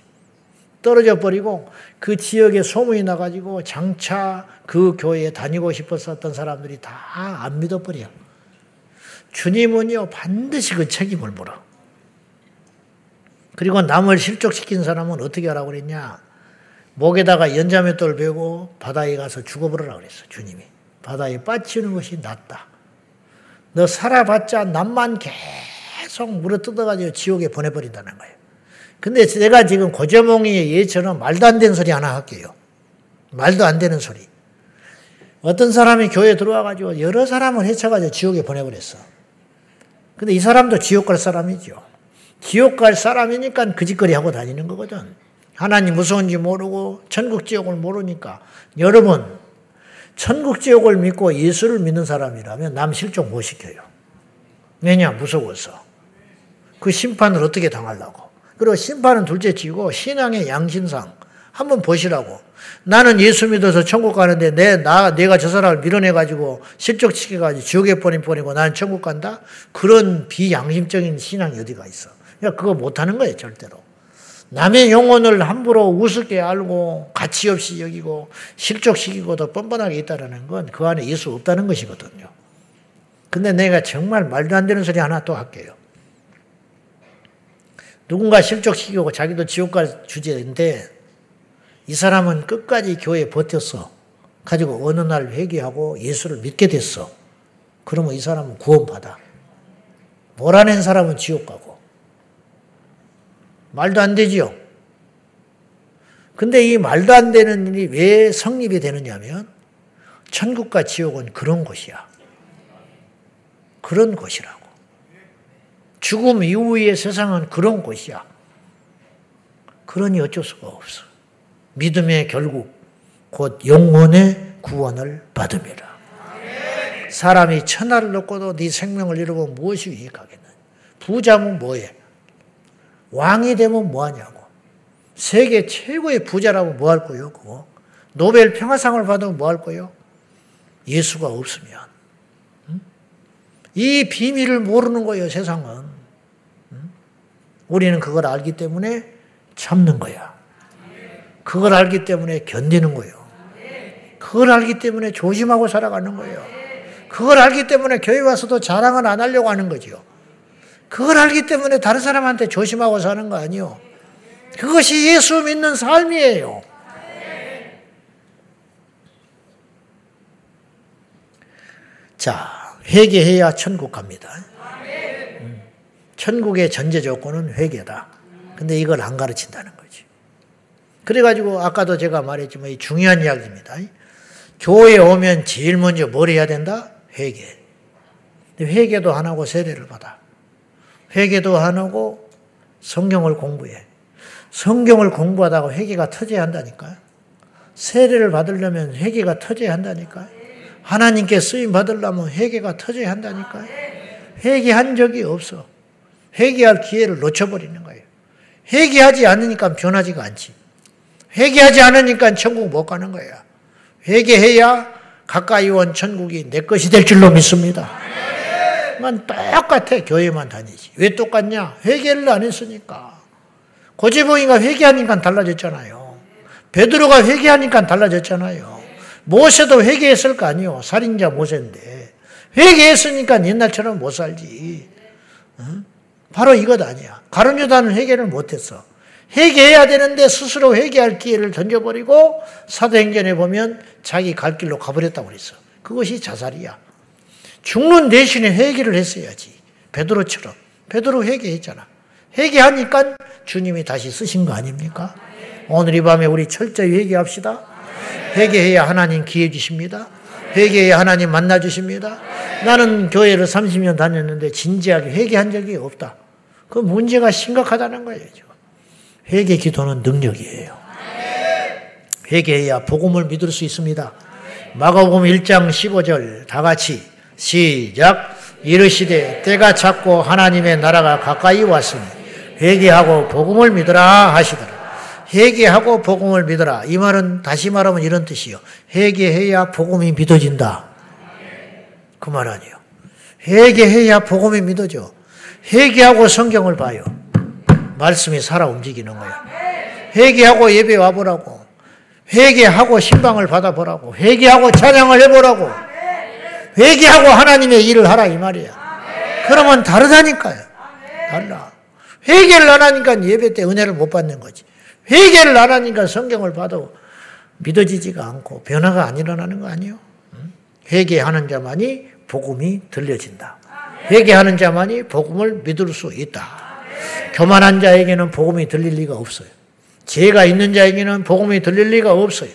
떨어져 버리고 그 지역에 소문이 나가지고 장차 그 교회에 다니고 싶었었던 사람들이 다 안 믿어버려. 주님은요, 반드시 그 책임을 물어. 그리고 남을 실족시킨 사람은 어떻게 하라고 그랬냐? 목에다가 연자맷돌 베고 바다에 가서 죽어버리라 그랬어, 주님이. 바다에 빠치는 것이 낫다. 너 살아봤자 남만 계속 물어 뜯어가지고 지옥에 보내버린다는 거예요. 근데 내가 지금 고재몽이의 예처럼 말도 안 되는 소리 하나 할게요. 말도 안 되는 소리. 어떤 사람이 교회에 들어와가지고 여러 사람을 해쳐가지고 지옥에 보내버렸어. 근데 이 사람도 지옥 갈 사람이죠. 지옥 갈 사람이니까 그 짓거리 하고 다니는 거거든. 하나님 무서운지 모르고 천국 지옥을 모르니까 여러분 천국 지옥을 믿고 예수를 믿는 사람이라면 남 실종 못 시켜요. 왜냐 무서워서 그 심판을 어떻게 당하려고? 그리고 심판은 둘째 치고 신앙의 양심상 한번 보시라고. 나는 예수 믿어서 천국 가는데 내, 나, 내가 저 사람을 밀어내가지고 실족시켜가지고 지옥에 보내 보내고 나는 천국 간다? 그런 비양심적인 신앙이 어디가 있어. 그러니까 그거 못하는 거예요, 절대로. 남의 영혼을 함부로 우습게 알고 가치 없이 여기고 실족시키고 도 뻔뻔하게 있다는 건 그 안에 예수 없다는 것이거든요. 근데 내가 정말 말도 안 되는 소리 하나 또 할게요. 누군가 실족시키고 자기도 지옥 갈 주제인데 이 사람은 끝까지 교회에 버텼어. 가지고 어느 날 회개하고 예수를 믿게 됐어. 그러면 이 사람은 구원받아. 몰아낸 사람은 지옥 가고. 말도 안 되지요. 근데 이 말도 안 되는 일이 왜 성립이 되느냐면 천국과 지옥은 그런 곳이야. 그런 곳이라고. 죽음 이후의 세상은 그런 곳이야. 그러니 어쩔 수가 없어. 믿음의 결국 곧 영혼의 구원을 받음이라. 사람이 천하를 놓고도 네 생명을 잃어보면 무엇이 유익하겠느냐. 부자면 뭐해? 왕이 되면 뭐하냐고. 세계 최고의 부자라고 뭐할 거요, 그거? 노벨 평화상을 받으면 뭐 할 거요? 예수가 없으면. 이 비밀을 모르는 거예요, 세상은. 우리는 그걸 알기 때문에 참는 거야. 그걸 알기 때문에 견디는 거예요. 그걸 알기 때문에 조심하고 살아가는 거예요. 그걸 알기 때문에 교회 와서도 자랑은 안 하려고 하는 거죠. 그걸 알기 때문에 다른 사람한테 조심하고 사는 거 아니요. 그것이 예수 믿는 삶이에요. 자, 회개해야 천국 갑니다. 음. 천국의 전제 조건은 회개다. 근데 이걸 안 가르친다는. 그래가지고 아까도 제가 말했지만 이 중요한 이야기입니다. 교회에 오면 제일 먼저 뭘 해야 된다? 회개. 회개도 안 하고 세례를 받아. 회개도 안 하고 성경을 공부해. 성경을 공부하다가 회개가 터져야 한다니까요. 세례를 받으려면 회개가 터져야 한다니까요. 하나님께 쓰임 받으려면 회개가 터져야 한다니까요. 회개한 적이 없어. 회개할 기회를 놓쳐버리는 거예요. 회개하지 않으니까 변하지가 않지. 회개하지 않으니까 천국 못 가는 거야. 회개해야 가까이 온 천국이 내 것이 될 줄로 믿습니다. 만 똑같아. 교회만 다니지. 왜 똑같냐? 회개를 안 했으니까. 고재봉이가 회개하니까 달라졌잖아요. 베드로가 회개하니까 달라졌잖아요. 모세도 회개했을 거 아니요. 살인자 모세인데. 회개했으니까 옛날처럼 못 살지. 바로 이것 아니야. 가룟 유다는 회개를 못했어. 회개해야 되는데 스스로 회개할 기회를 던져버리고 사도행전에 보면 자기 갈 길로 가버렸다고 그랬어. 그것이 자살이야. 죽는 대신에 회개를 했어야지. 베드로처럼. 베드로 회개했잖아. 회개하니까 주님이 다시 쓰신 거 아닙니까? 오늘 이 밤에 우리 철저히 회개합시다. 회개해야 하나님 기회 주십니다. 회개해야 하나님 만나 주십니다. 나는 교회를 30년 다녔는데 진지하게 회개한 적이 없다. 그 문제가 심각하다는 거예요. 회개 기도는 능력이에요. 회개해야 복음을 믿을 수 있습니다. 마가복음 1장 15절 다 같이 시작 이르시되 때가 찼고 하나님의 나라가 가까이 왔으니 회개하고 복음을 믿으라 하시더라. 회개하고 복음을 믿어라. 이 말은 다시 말하면 이런 뜻이요. 회개해야 복음이 믿어진다. 그 말 아니에요. 회개해야 복음이 믿어져. 회개하고 성경을 봐요. 말씀이 살아 움직이는 거예요. 회개하고 예배 와보라고. 회개하고 신방을 받아보라고. 회개하고 찬양을 해보라고. 회개하고 하나님의 일을 하라 이 말이야. 그러면 다르다니까요. 달라. 회개를 안 하니까 예배 때 은혜를 못 받는 거지. 회개를 안 하니까 성경을 봐도 믿어지지가 않고 변화가 안 일어나는 거 아니에요? 회개하는 자만이 복음이 들려진다. 회개하는 자만이 복음을 믿을 수 있다. 교만한 자에게는 복음이 들릴 리가 없어요. 죄가 있는 자에게는 복음이 들릴 리가 없어요.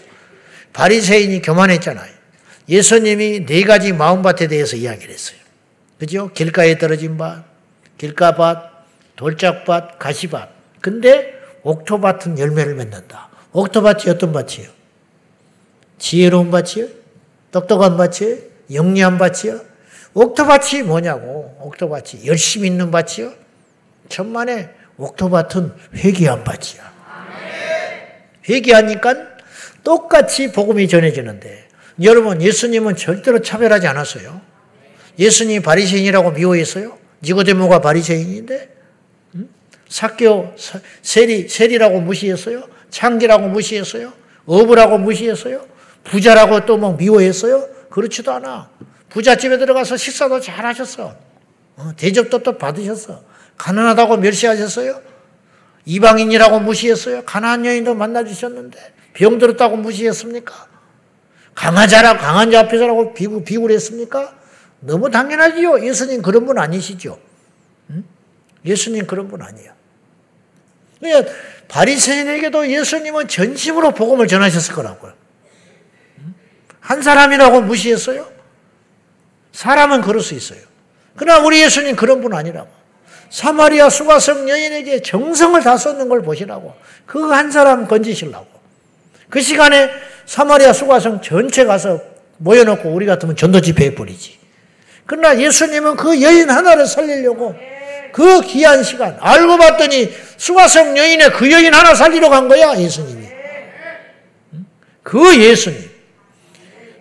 바리새인이 교만했잖아요. 예수님이 네 가지 마음밭에 대해서 이야기를 했어요. 그죠? 길가에 떨어진 밭, 길가밭, 돌짝밭, 가시밭. 근데 옥토밭은 열매를 맺는다. 옥토밭이 어떤 밭이에요? 지혜로운 밭이요? 똑똑한 밭이요? 영리한 밭이요? 옥토밭이 뭐냐고. 옥토밭이 열심히 있는 밭이요? 천만에 옥토밭은 회개한 밭이야. 회개하니까 똑같이 복음이 전해지는데 여러분 예수님은 절대로 차별하지 않았어요. 예수님이 바리새인이라고 미워했어요? 니고데모가 바리새인인데 사교 세리 세리라고 무시했어요? 창기라고 무시했어요? 어부라고 무시했어요? 부자라고 또 뭐 미워했어요? 그렇지도 않아. 부잣집에 들어가서 식사도 잘 하셨어. 어, 대접도 또 받으셨어. 가난하다고 멸시하셨어요? 이방인이라고 무시했어요? 가난한 여인도 만나주셨는데 병들었다고 무시했습니까? 강하자라 강한 자 앞에서라고 비굴, 비굴했습니까? 너무 당연하지요. 예수님 그런 분 아니시죠? 응? 예수님 그런 분 아니에요. 그러니까 바리새인에게도 예수님은 전심으로 복음을 전하셨을 거라고요. 한 사람이라고 무시했어요? 사람은 그럴 수 있어요. 그러나 우리 예수님 그런 분 아니라고. 사마리아 수가성 여인에게 정성을 다 쏟는 걸 보시라고. 그 한 사람 건지시려고. 그 시간에 사마리아 수가성 전체 가서 모여놓고 우리 같으면 전도 집회해 버리지. 그러나 예수님은 그 여인 하나를 살리려고 그 귀한 시간 알고 봤더니 수가성 여인의 그 여인 하나 살리러 간 거야 예수님이. 그 예수님.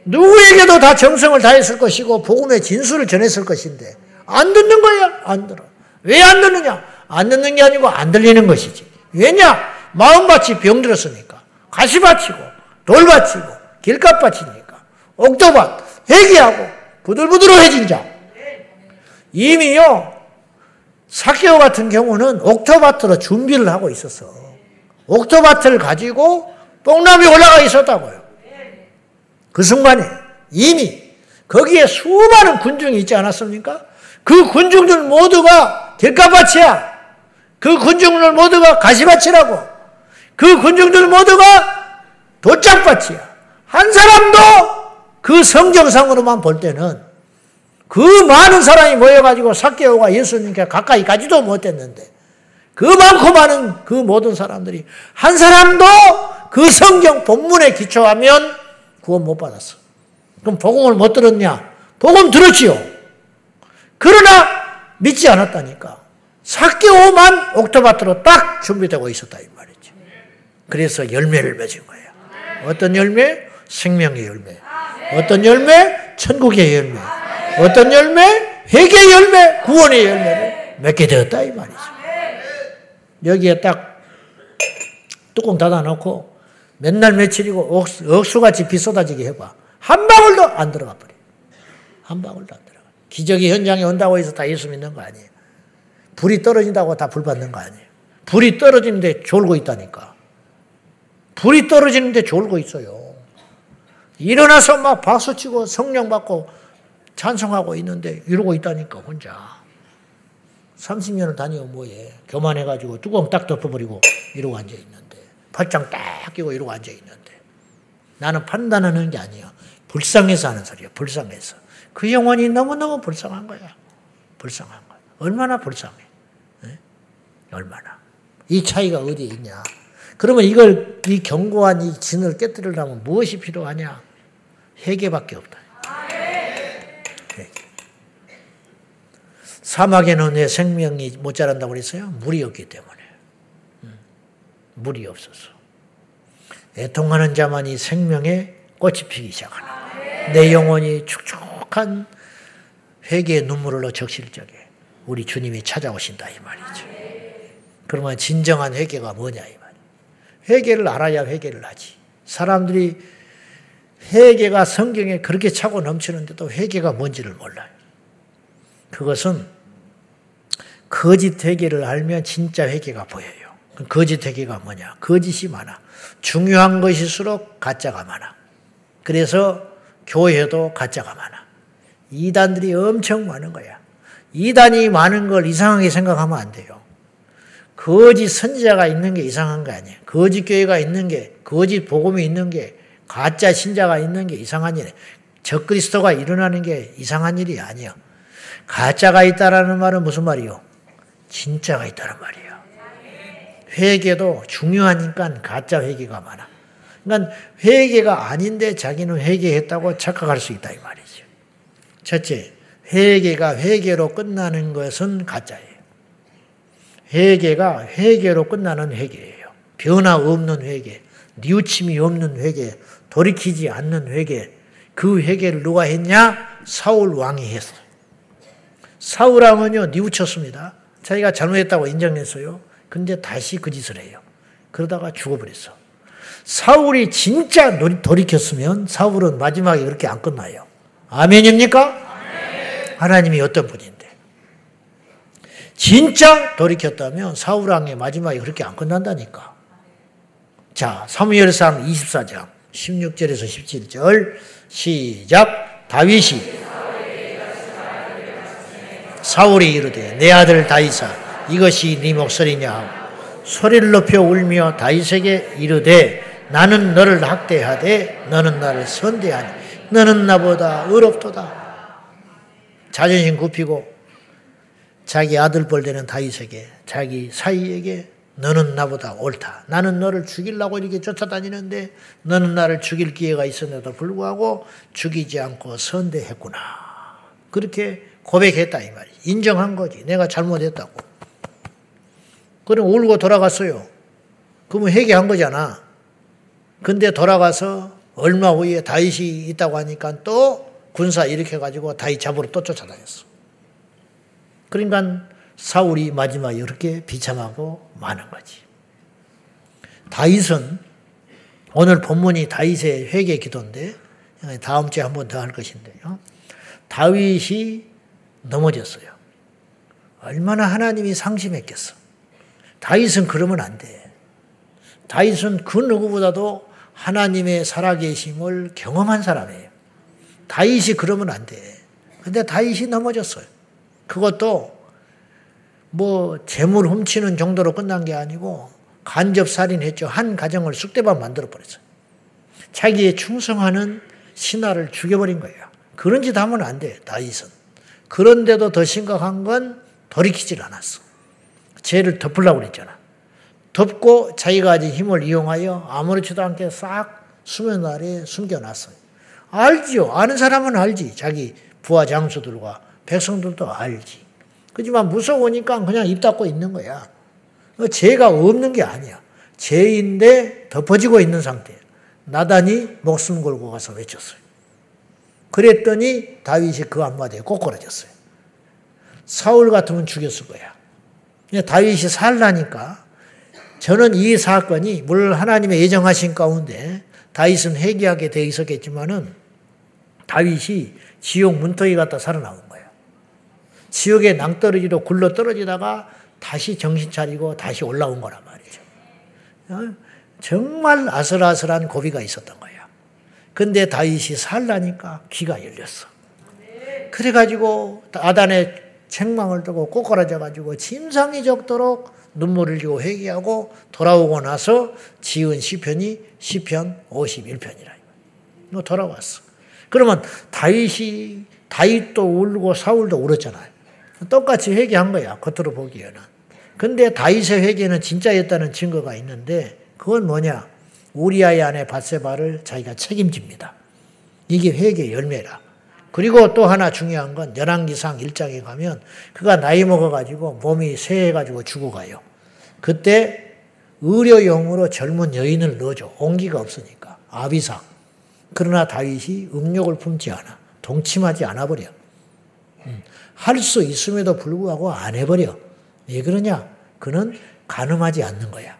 누구에게도 다 정성을 다했을 것이고 복음의 진수를 전했을 것인데 안 듣는 거야 안 들어. 왜 안 듣느냐? 안 듣는 게 아니고 안 들리는 것이지. 왜냐? 마음밭이 병들었으니까. 가시밭이고 돌밭이고 길값밭이니까. 옥토밭 회개하고 부들부들해진 자. 이미요 사케오 같은 경우는 옥토밭으로 준비를 하고 있었어. 옥토밭을 가지고 뽕나무 올라가 있었다고요. 그 순간에 이미 거기에 수많은 군중이 있지 않았습니까? 그 군중들 모두가 길가밭이야. 그 군중들 모두가 가시밭이라고. 그 군중들 모두가 도짝밭이야. 한 사람도 그 성경상으로만 볼 때는 그 많은 사람이 모여가지고 사개오가 예수님께 가까이 가지도 못했는데 그 많고 많은 그 모든 사람들이 한 사람도 그 성경 본문에 기초하면 구원 못 받았어. 그럼 복음을 못 들었냐? 복음 들었지요. 그러나 믿지 않았다니까. 사개오만 옥토바트로 딱 준비되고 있었다 이 말이죠. 그래서 열매를 맺은 거예요. 어떤 열매? 생명의 열매. 어떤 열매? 천국의 열매. 어떤 열매? 회개 열매, 구원의 열매를 맺게 되었다 이 말이죠. 여기에 딱 뚜껑 닫아놓고 맨날 며칠이고 억수같이 비 쏟아지게 해봐. 한 방울도 안 들어가 버려. 한 방울도 안 들어가. 기적이 현장에 온다고 해서 다 예수 믿는 거 아니에요. 불이 떨어진다고 다 불 받는 거 아니에요. 불이 떨어지는데 졸고 있다니까. 불이 떨어지는데 졸고 있어요. 일어나서 막 박수 치고 성령 받고 찬송하고 있는데 이러고 있다니까 혼자. 30년을 다니고 뭐해. 교만해가지고 뚜껑 딱 덮어버리고 이러고 앉아있는데. 팔짱 딱 끼고 이러고 앉아있는데. 나는 판단하는 게 아니야. 불쌍해서 하는 소리야. 불쌍해서. 그 영혼이 너무너무 불쌍한 거야. 불쌍한 거야. 얼마나 불쌍해. 네? 얼마나. 이 차이가 어디에 있냐. 그러면 이걸, 이 견고한 이 진을 깨뜨리려면 무엇이 필요하냐? 회개밖에 없다. 사막에는 왜 생명이 못 자란다고 그랬어요? 물이 없기 때문에. 음, 물이 없어서. 애통하는 자만이 생명의 꽃이 피기 시작하나. 내 영혼이 축축 한 회개의 눈물로 적실 적에 우리 주님이 찾아오신다 이 말이죠. 그러면 진정한 회개가 뭐냐 이 말. 회개를 알아야 회개를 하지. 사람들이 회개가 성경에 그렇게 차고 넘치는데도 회개가 뭔지를 몰라요. 그것은 거짓 회개를 알면 진짜 회개가 보여요. 거짓 회개가 뭐냐? 거짓이 많아. 중요한 것일수록 가짜가 많아. 그래서 교회도 가짜가 많아. 이단들이 엄청 많은 거야. 이단이 많은 걸 이상하게 생각하면 안 돼요. 거짓 선지자가 있는 게 이상한 거 아니에요. 거짓 교회가 있는 게, 거짓 복음이 있는 게, 가짜 신자가 있는 게 이상한 일이에요. 적그리스도가 일어나는 게 이상한 일이 아니에요. 가짜가 있다라는 말은 무슨 말이요? 진짜가 있다는 말이에요. 회개도 중요하니까 가짜 회개가 많아. 그러니까 회개가 아닌데 자기는 회개했다고 착각할 수 있다 이 말이죠. 첫째, 회개가 회개로 끝나는 것은 가짜예요. 회개가 회개로 끝나는 회개예요. 변화 없는 회개. 뉘우침이 없는 회개, 돌이키지 않는 회개, 그 회개를 누가 했냐? 사울 왕이 했어요. 사울 왕은요, 뉘우쳤습니다. 자기가 잘못했다고 인정했어요. 근데 다시 그 짓을 해요. 그러다가 죽어버렸어. 사울이 진짜 돌이켰으면 사울은 마지막에 그렇게 안 끝나요. 아멘입니까? 아멘. 하나님이 어떤 분인데. 진짜 돌이켰다면 사울 왕의 마지막에 그렇게 안 끝난다니까. 자, 사무엘상 24장 16절에서 17절 시작. 다윗이 사울이 이르되 내 아들 다윗아 이것이 네 목소리냐 하고 소리를 높여 울며 다윗에게 이르되 나는 너를 학대하되 너는 나를 선대하니 너는 나보다 의롭도다. 자존심 굽히고 자기 아들뻘 되는 다윗에게 자기 사이에게 너는 나보다 옳다. 나는 너를 죽이려고 이렇게 쫓아다니는데 너는 나를 죽일 기회가 있었는데도 불구하고 죽이지 않고 선대했구나. 그렇게 고백했다 이 말이. 인정한 거지. 내가 잘못했다고. 그럼 울고 돌아갔어요. 그러면 회개한 거잖아. 근데 돌아가서 얼마 후에 다윗이 있다고 하니까 또 군사 일으켜 가지고 다윗 잡으러 또 쫓아다녔어. 그러니까 사울이 마지막에 이렇게 비참하고 많은 거지. 다윗은 오늘 본문이 다윗의 회개 기도인데 다음 주에 한 번 더 할 것인데요. 다윗이 넘어졌어요. 얼마나 하나님이 상심했겠어. 다윗은 그러면 안 돼. 다윗은 그 누구보다도 하나님의 살아계심을 경험한 사람이에요. 다윗이 그러면 안 돼. 근데 다윗이 넘어졌어요. 그것도 뭐 재물 훔치는 정도로 끝난 게 아니고 간접 살인했죠. 한 가정을 쑥대밭 만들어 버렸어요. 자기의 충성하는 신하를 죽여버린 거예요. 그런 짓 하면 안 돼, 다윗은. 그런데도 더 심각한 건 돌이키질 않았어. 죄를 덮으려고 그랬잖아. 덮고 자기가 가진 힘을 이용하여 아무렇지도 않게 싹 수면 아래에 숨겨놨어요. 알지요. 아는 사람은 알지. 자기 부하 장수들과 백성들도 알지. 그지만 무서우니까 그냥 입 닫고 있는 거야. 죄가 없는 게 아니야. 죄인데 덮어지고 있는 상태. 나단이 목숨 걸고 가서 외쳤어요. 그랬더니 다윗이 그 한마디에 꼬꾸라졌어요. 사울 같으면 죽였을 거야. 다윗이 살라니까 저는 이 사건이 물론 하나님의 예정하신 가운데 다윗은 회개하게 돼 있었겠지만은 다윗이 지옥 문턱에 갔다 살아나온 거예요. 지옥의 낭떠러지로 굴러 떨어지다가 다시 정신 차리고 다시 올라온 거란 말이죠. 어? 정말 아슬아슬한 고비가 있었던 거예요. 근데 다윗이 살라니까 귀가 열렸어. 그래가지고 아단의 책망을 두고 꼬꾸라져가지고 짐상이 적도록 눈물을 지고 회개하고 돌아오고 나서 지은 시편이 시편 51편이라. 너 돌아왔어. 그러면 다윗이 다윗도 울고 사울도 울었잖아요. 똑같이 회개한 거야. 겉으로 보기에는. 근데 다윗의 회개는 진짜였다는 증거가 있는데 그건 뭐냐? 우리아의 아내 바세바를 자기가 책임집니다. 이게 회개 열매라. 그리고 또 하나 중요한 건 열왕기상 1장에 가면 그가 나이 먹어가지고 몸이 쇠해가지고 죽어가요. 그때 의료용으로 젊은 여인을 넣어줘. 온기가 없으니까. 아비상. 그러나 다윗이 음욕을 품지 않아. 동침하지 않아 버려. 음. 할수 있음에도 불구하고 안 해버려. 왜 그러냐? 그는 가늠하지 않는 거야.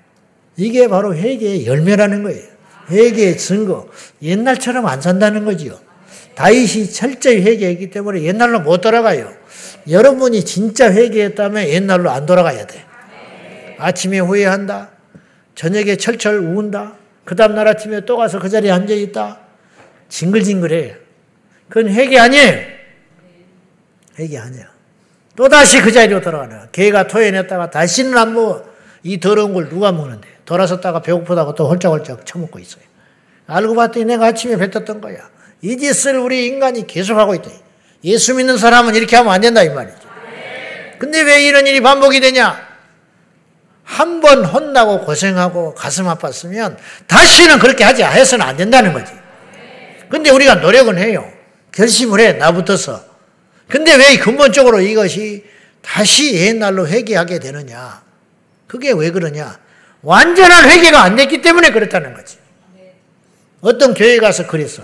이게 바로 회개의 열매라는 거예요. 회개의 증거. 옛날처럼 안 산다는 거지요. 다윗이 철저히 회개했기 때문에 옛날로 못 돌아가요. 여러분이 진짜 회개했다면 옛날로 안 돌아가야 돼. 아침에 후회한다. 저녁에 철철 운다. 그 다음날 아침에 또 가서 그 자리에 앉아있다. 징글징글해. 그건 회개 아니에요. 회개 아니야. 또다시 그 자리로 돌아가는 개가 토해냈다가 다시는 안 먹어. 이 더러운 걸 누가 먹는데. 돌아섰다가 배고프다고 또 홀짝홀짝 처먹고 있어요. 알고 봤더니 내가 아침에 뱉었던 거야. 이 짓을 우리 인간이 계속하고 있다. 예수 믿는 사람은 이렇게 하면 안 된다 이 말이죠. 근데 왜 이런 일이 반복이 되냐? 한 번 혼나고 고생하고 가슴 아팠으면 다시는 그렇게 하지 해서는 안 된다는 거지. 근데 우리가 노력은 해요. 결심을 해, 나부터서. 근데 왜 근본적으로 이것이 다시 옛날로 회개하게 되느냐? 그게 왜 그러냐? 완전한 회개가 안 됐기 때문에 그렇다는 거지. 어떤 교회 가서 그랬어.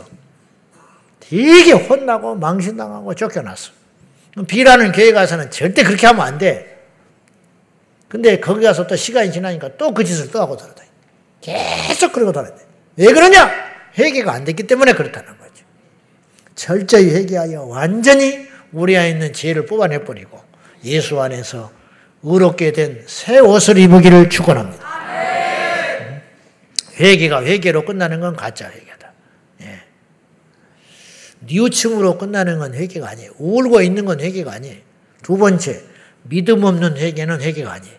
되게 혼나고 망신당하고 쫓겨났어. 비라는 교회 가서는 절대 그렇게 하면 안 돼. 근데 거기 가서 또 시간이 지나니까 또 그 짓을 또 하고 돌아다니. 계속 그러고 돌아다니. 왜 그러냐? 회개가 안 됐기 때문에 그렇다는 거죠. 철저히 회개하여 완전히 우리 안에 있는 죄를 뽑아내버리고 예수 안에서 의롭게 된 새 옷을 입으기를 축원합니다. 회개가 회개로 끝나는 건 가짜 회개다. 예. 뉘우침으로 끝나는 건 회개가 아니에요. 울고 있는 건 회개가 아니에요. 두 번째, 믿음 없는 회개는 회개가 아니에요.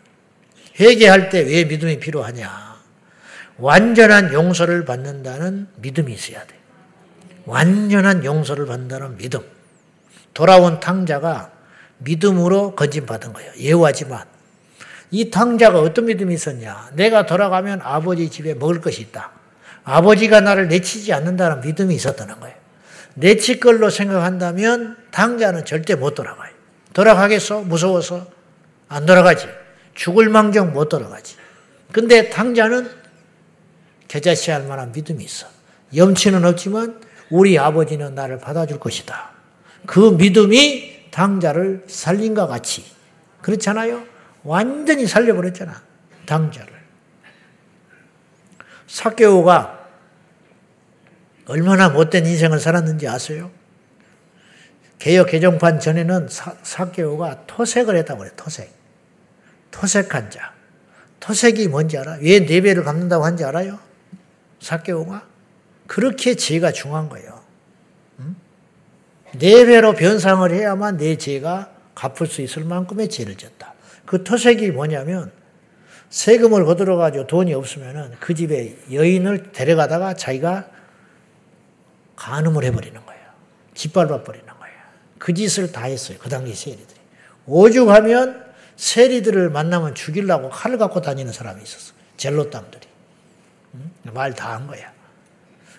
회개할 때 왜 믿음이 필요하냐? 완전한 용서를 받는다는 믿음이 있어야 돼. 완전한 용서를 받는다는 믿음. 돌아온 탕자가 믿음으로 건진받은 거예요. 예우하지만 이 탕자가 어떤 믿음이 있었냐? 내가 돌아가면 아버지 집에 먹을 것이 있다. 아버지가 나를 내치지 않는다는 믿음이 있었다는 거예요. 내칠 걸로 생각한다면 탕자는 절대 못 돌아가요. 돌아가겠어? 무서워서? 안 돌아가지. 죽을 망정 못 돌아가지. 근데 탕자는 겨자씨할 만한 믿음이 있어. 염치는 없지만 우리 아버지는 나를 받아줄 것이다. 그 믿음이 당자를 살린과 같이. 그렇잖아요? 완전히 살려버렸잖아. 당자를. 사개오가 얼마나 못된 인생을 살았는지 아세요? 개혁 개정판 전에는 사, 개오가 토색을 했다고 그래, 토색. 토색한 자. 토색이 뭔지 알아? 왜 네 배를 갚는다고 한지 알아요? 사개오가? 그렇게 죄가 중한 거예요. 네 배로 변상을 해야만 내 죄가 갚을 수 있을 만큼의 죄를 졌다. 그 토색이 뭐냐면 세금을 거들어 가지고 돈이 없으면은 그 집에 여인을 데려가다가 자기가 간음을 해버리는 거예요. 짓밟아 버리는 거예요. 그 짓을 다 했어요. 그 당시 세리들이. 오죽하면 세리들을 만나면 죽이려고 칼을 갖고 다니는 사람이 있었어. 젤로 땅들이. 말다 한 거야.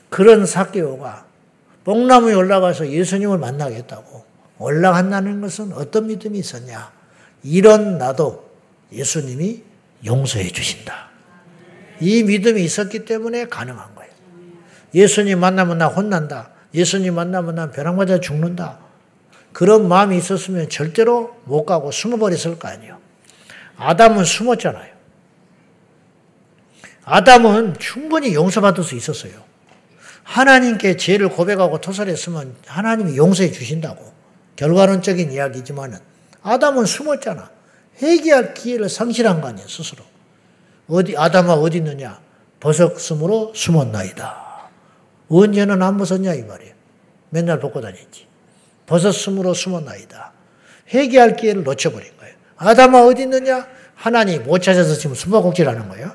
그런 사개오가 뽕나무에 올라가서 예수님을 만나겠다고 올라간다는 것은 어떤 믿음이 있었냐? 이런 나도 예수님이 용서해 주신다. 이 믿음이 있었기 때문에 가능한 거예요. 예수님 만나면 나 혼난다. 예수님 만나면 난 벼랑맞아 죽는다. 그런 마음이 있었으면 절대로 못 가고 숨어버렸을 거 아니에요. 아담은 숨었잖아요. 아담은 충분히 용서받을 수 있었어요. 하나님께 죄를 고백하고 토설했으면 하나님이 용서해 주신다고. 결과론적인 이야기지만은 아담은 숨었잖아. 회개할 기회를 상실한 거 아니야, 스스로. 어디, 아담아 어디 있느냐? 버섯숨으로 숨었나이다. 언제는 안 벗었냐, 이 말이에요. 맨날 벗고 다녔지. 버섯숨으로 숨었나이다. 회개할 기회를 놓쳐버린 거예요. 아담아 어디 있느냐? 하나님 못 찾아서 지금 숨바꼭질하는 거예요.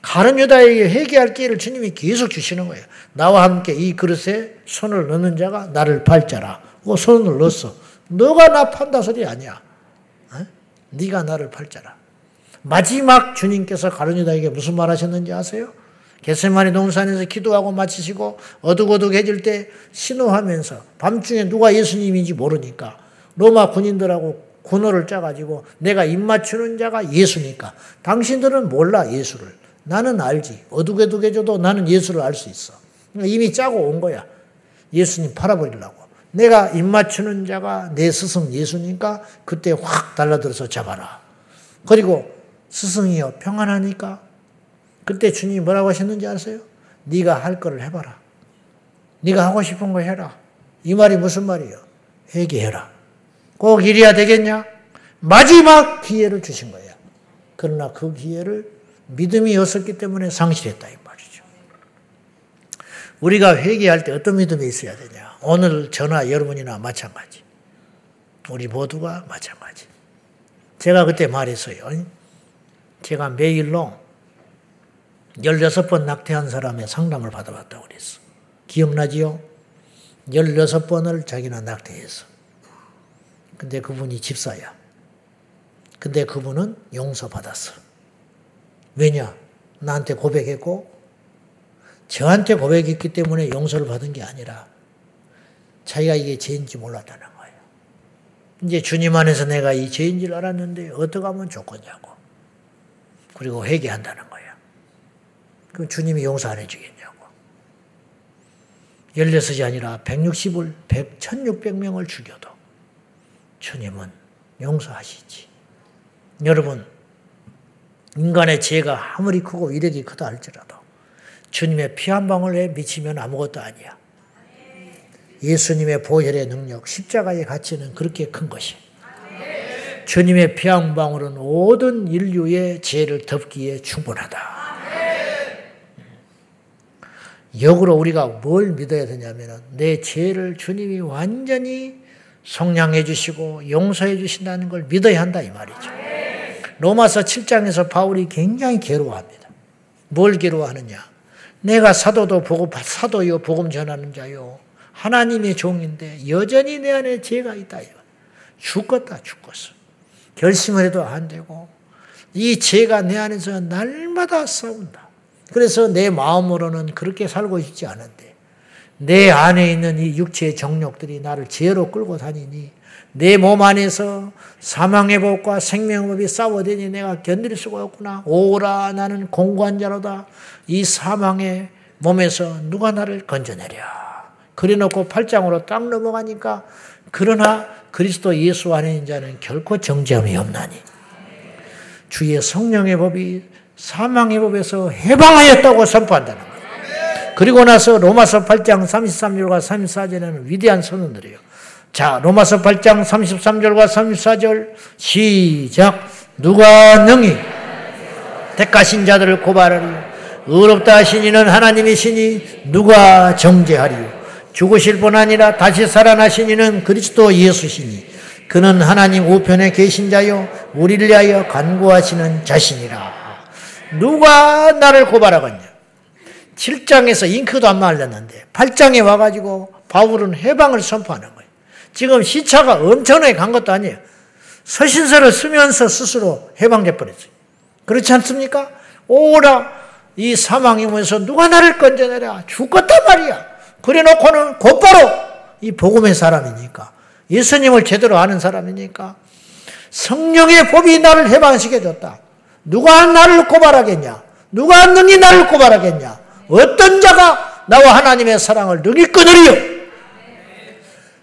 가른 유다에게 회개할 기회를 주님이 계속 주시는 거예요. 나와 함께 이 그릇에 손을 넣는 자가 나를 팔자라. 그 손을 넣었어. 너가 나 판다 소리 아니야. 어? 네가 나를 팔자라. 마지막 주님께서 가룟 유다에게 무슨 말 하셨는지 아세요? 겟세마니 동산에서 기도하고 마치시고 어둑어둑해질 때 신호하면서 밤중에 누가 예수님인지 모르니까 로마 군인들하고 군호를 짜가지고 내가 입맞추는 자가 예수니까. 당신들은 몰라 예수를. 나는 알지. 어둑어둑해져도 나는 예수를 알 수 있어. 이미 짜고 온 거야. 예수님 팔아버리려고. 내가 입맞추는 자가 내 스승 예수니까 그때 확 달라들어서 잡아라. 그리고 스승이여 평안하니까 그때 주님이 뭐라고 하셨는지 아세요? 네가 할 거를 해봐라. 네가 하고 싶은 거 해라. 이 말이 무슨 말이에요? 회개해라. 꼭 이래야 되겠냐? 마지막 기회를 주신 거예요. 그러나 그 기회를 믿음이 없었기 때문에 상실했다 이 말이죠. 우리가 회개할 때 어떤 믿음이 있어야 되냐? 오늘 저나 여러분이나 마찬가지. 우리 모두가 마찬가지. 제가 그때 말했어요. 제가 매일로 16번 낙태한 사람의 상담을 받아봤다고 그랬어. 기억나지요? 16번을 자기는 낙태했어. 근데 그분이 집사야. 근데 그분은 용서받았어. 왜냐? 나한테 고백했고, 저한테 고백했기 때문에 용서를 받은 게 아니라, 자기가 이게 죄인지 몰랐다는 거예요. 이제 주님 안에서 내가 이 죄인 줄 알았는데, 어떻게 하면 좋겠냐고. 그리고 회개한다는. 그럼 주님이 용서 안 해주겠냐고. 16이 아니라 160을 100, 1600명을 죽여도 주님은 용서하시지. 여러분 인간의 죄가 아무리 크고 위력이 크다 할지라도 주님의 피 한 방울에 미치면 아무것도 아니야. 예수님의 보혈의 능력, 십자가의 가치는 그렇게 큰 것이. 주님의 피 한 방울은 모든 인류의 죄를 덮기에 충분하다. 역으로 우리가 뭘 믿어야 되냐면 내 죄를 주님이 완전히 성량해 주시고 용서해 주신다는 걸 믿어야 한다 이 말이죠. 로마서 7장에서 바울이 굉장히 괴로워합니다. 뭘 괴로워하느냐? 내가 사도도 보고 사도요 복음 전하는 자요 하나님의 종인데 여전히 내 안에 죄가 있다. 죽겠다 죽겠어. 결심을 해도 안 되고 이 죄가 내 안에서 날마다 싸운다. 그래서 내 마음으로는 그렇게 살고 싶지 않은데 내 안에 있는 이 육체의 정욕들이 나를 죄로 끌고 다니니 내 몸 안에서 사망의 법과 생명의 법이 싸워대니 내가 견딜 수가 없구나. 오라 나는 공고한 자로다. 이 사망의 몸에서 누가 나를 건져내랴. 그래놓고 팔짱으로 딱 넘어가니까 그러나 그리스도 예수 안에 있는 자는 결코 정죄함이 없나니 주의 성령의 법이 사망의 법에서 해방하였다고 선포한다는 거예요. 그리고 나서 로마서 8장 33절과 34절에는 위대한 선언들이에요. 자, 로마서 8장 33절과 34절 시작. 누가 능히 택하신 자들을 고발하리요. 의롭다 하신 이는 하나님이시니 누가 정죄하리요. 죽으실 뿐 아니라 다시 살아나신 이는 그리스도 예수시니 그는 하나님 우편에 계신 자요 우리를 위하여 간구하시는 자신이라. 누가 나를 고발하겠냐? 7장에서 잉크도 안 말렸는데 8장에 와가지고 바울은 해방을 선포하는 거예요. 지금 시차가 엄청나게 간 것도 아니에요. 서신서를 쓰면서 스스로 해방돼 버렸어요. 그렇지 않습니까? 오라 이 사망이면서 누가 나를 건져내랴 죽겠단 말이야. 그래 놓고는 곧바로 이 복음의 사람이니까 예수님을 제대로 아는 사람이니까 성령의 법이 나를 해방시켜 줬다. 누가 나를 고발하겠냐? 누가 능히 나를 고발하겠냐? 어떤 자가 나와 하나님의 사랑을 능히 끊으리요?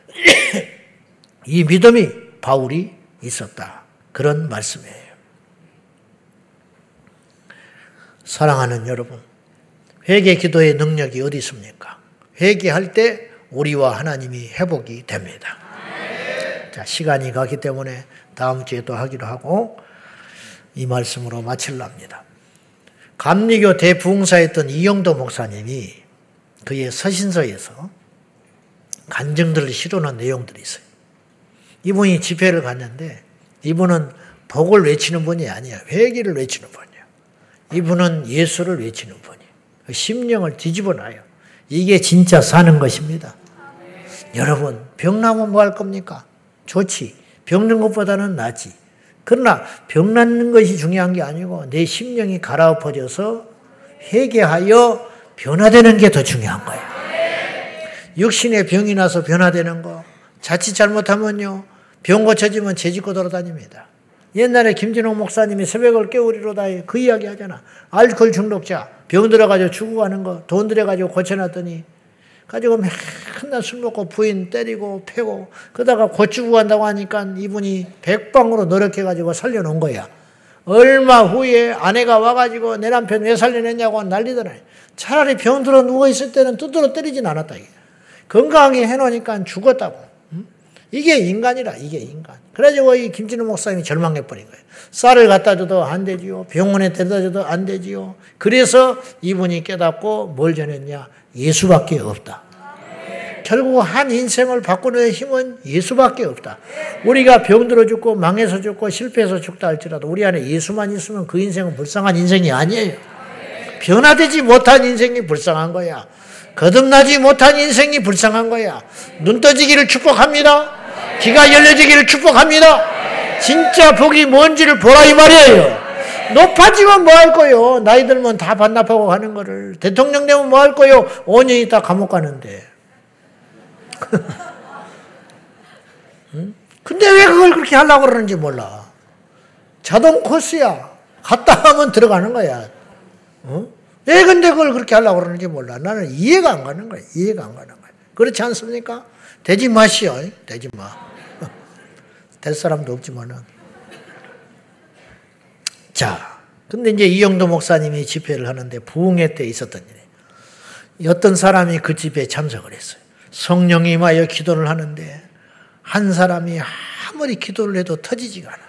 *coughs* 이 믿음이 바울이 있었다. 그런 말씀이에요. 사랑하는 여러분, 회개 기도의 능력이 어디 있습니까? 회개할 때 우리와 하나님이 회복이 됩니다. 자, 시간이 가기 때문에 다음 주에 또 하기로 하고 이 말씀으로 마칠랍니다. 감리교 대부흥사였던 이영도 목사님이 그의 서신서에서 간증들을 실어놓은 내용들이 있어요. 이분이 집회를 갔는데 이분은 복을 외치는 분이 아니야. 회개를 외치는 분이야. 이분은 예수를 외치는 분이에요. 그 심령을 뒤집어 놔요. 이게 진짜 사는 것입니다. 여러분, 병 나면 뭐 할 겁니까? 좋지. 병든 것보다는 낫지. 그러나 병 낫는 것이 중요한 게 아니고 내 심령이 갈아엎어져서 회개하여 변화되는 게 더 중요한 거예요. 육신의 병이 나서 변화되는 거. 자칫 잘못하면요. 병 고쳐지면 죄짓고 돌아다닙니다. 옛날에 김진홍 목사님이 새벽을 깨우리로다 그 이야기 하잖아. 알코올 중독자 병 들어가지고 죽어가는 거 돈 들여가지고 고쳐놨더니 가지고 맨날 술 먹고 부인 때리고 패고 그러다가 고치고 간다고 하니까 이분이 백방으로 노력해가지고 살려놓은 거야. 얼마 후에 아내가 와가지고 내 남편 왜 살려냈냐고 난리더라. 차라리 병 들어 누워있을 때는 두드러 때리진 않았다. 건강하게 해놓으니까 죽었다고. 이게 인간이라, 이게 인간. 그래가지고 이 김진우 목사님이 절망해버린 거예요. 쌀을 갖다 줘도 안 되지요. 병원에 데려다 줘도 안 되지요. 그래서 이분이 깨닫고 뭘 전했냐? 예수밖에 없다. 결국 한 인생을 바꾸는 힘은 예수밖에 없다. 우리가 병들어 죽고 망해서 죽고 실패해서 죽다 할지라도 우리 안에 예수만 있으면 그 인생은 불쌍한 인생이 아니에요. 변화되지 못한 인생이 불쌍한 거야. 거듭나지 못한 인생이 불쌍한 거야. 눈 떠지기를 축복합니다. 귀가 열려지기를 축복합니다. 진짜 복이 뭔지를 보라 이 말이에요. 높아지면 뭐 할 거요? 나이 들면 다 반납하고 가는 거를. 대통령 되면 뭐 할 거요? 5년 있다 감옥 가는데. *laughs* 응? 근데 왜 그걸 그렇게 하려고 그러는지 몰라. 자동 코스야. 갔다 하면 들어가는 거야. 어? 왜 근데 그걸 그렇게 하려고 그러는지 몰라. 나는 이해가 안 가는 거야. 이해가 안 가는 거야. 그렇지 않습니까? 되지 마시오. 되지 마. *laughs* 될 사람도 없지만은. 자, 근데 이제 이영도 목사님이 집회를 하는데 부흥회 때 있었던 일이에요. 어떤 사람이 그 집회에 참석을 했어요. 성령이 임하여 기도를 하는데 한 사람이 아무리 기도를 해도 터지지가 않아.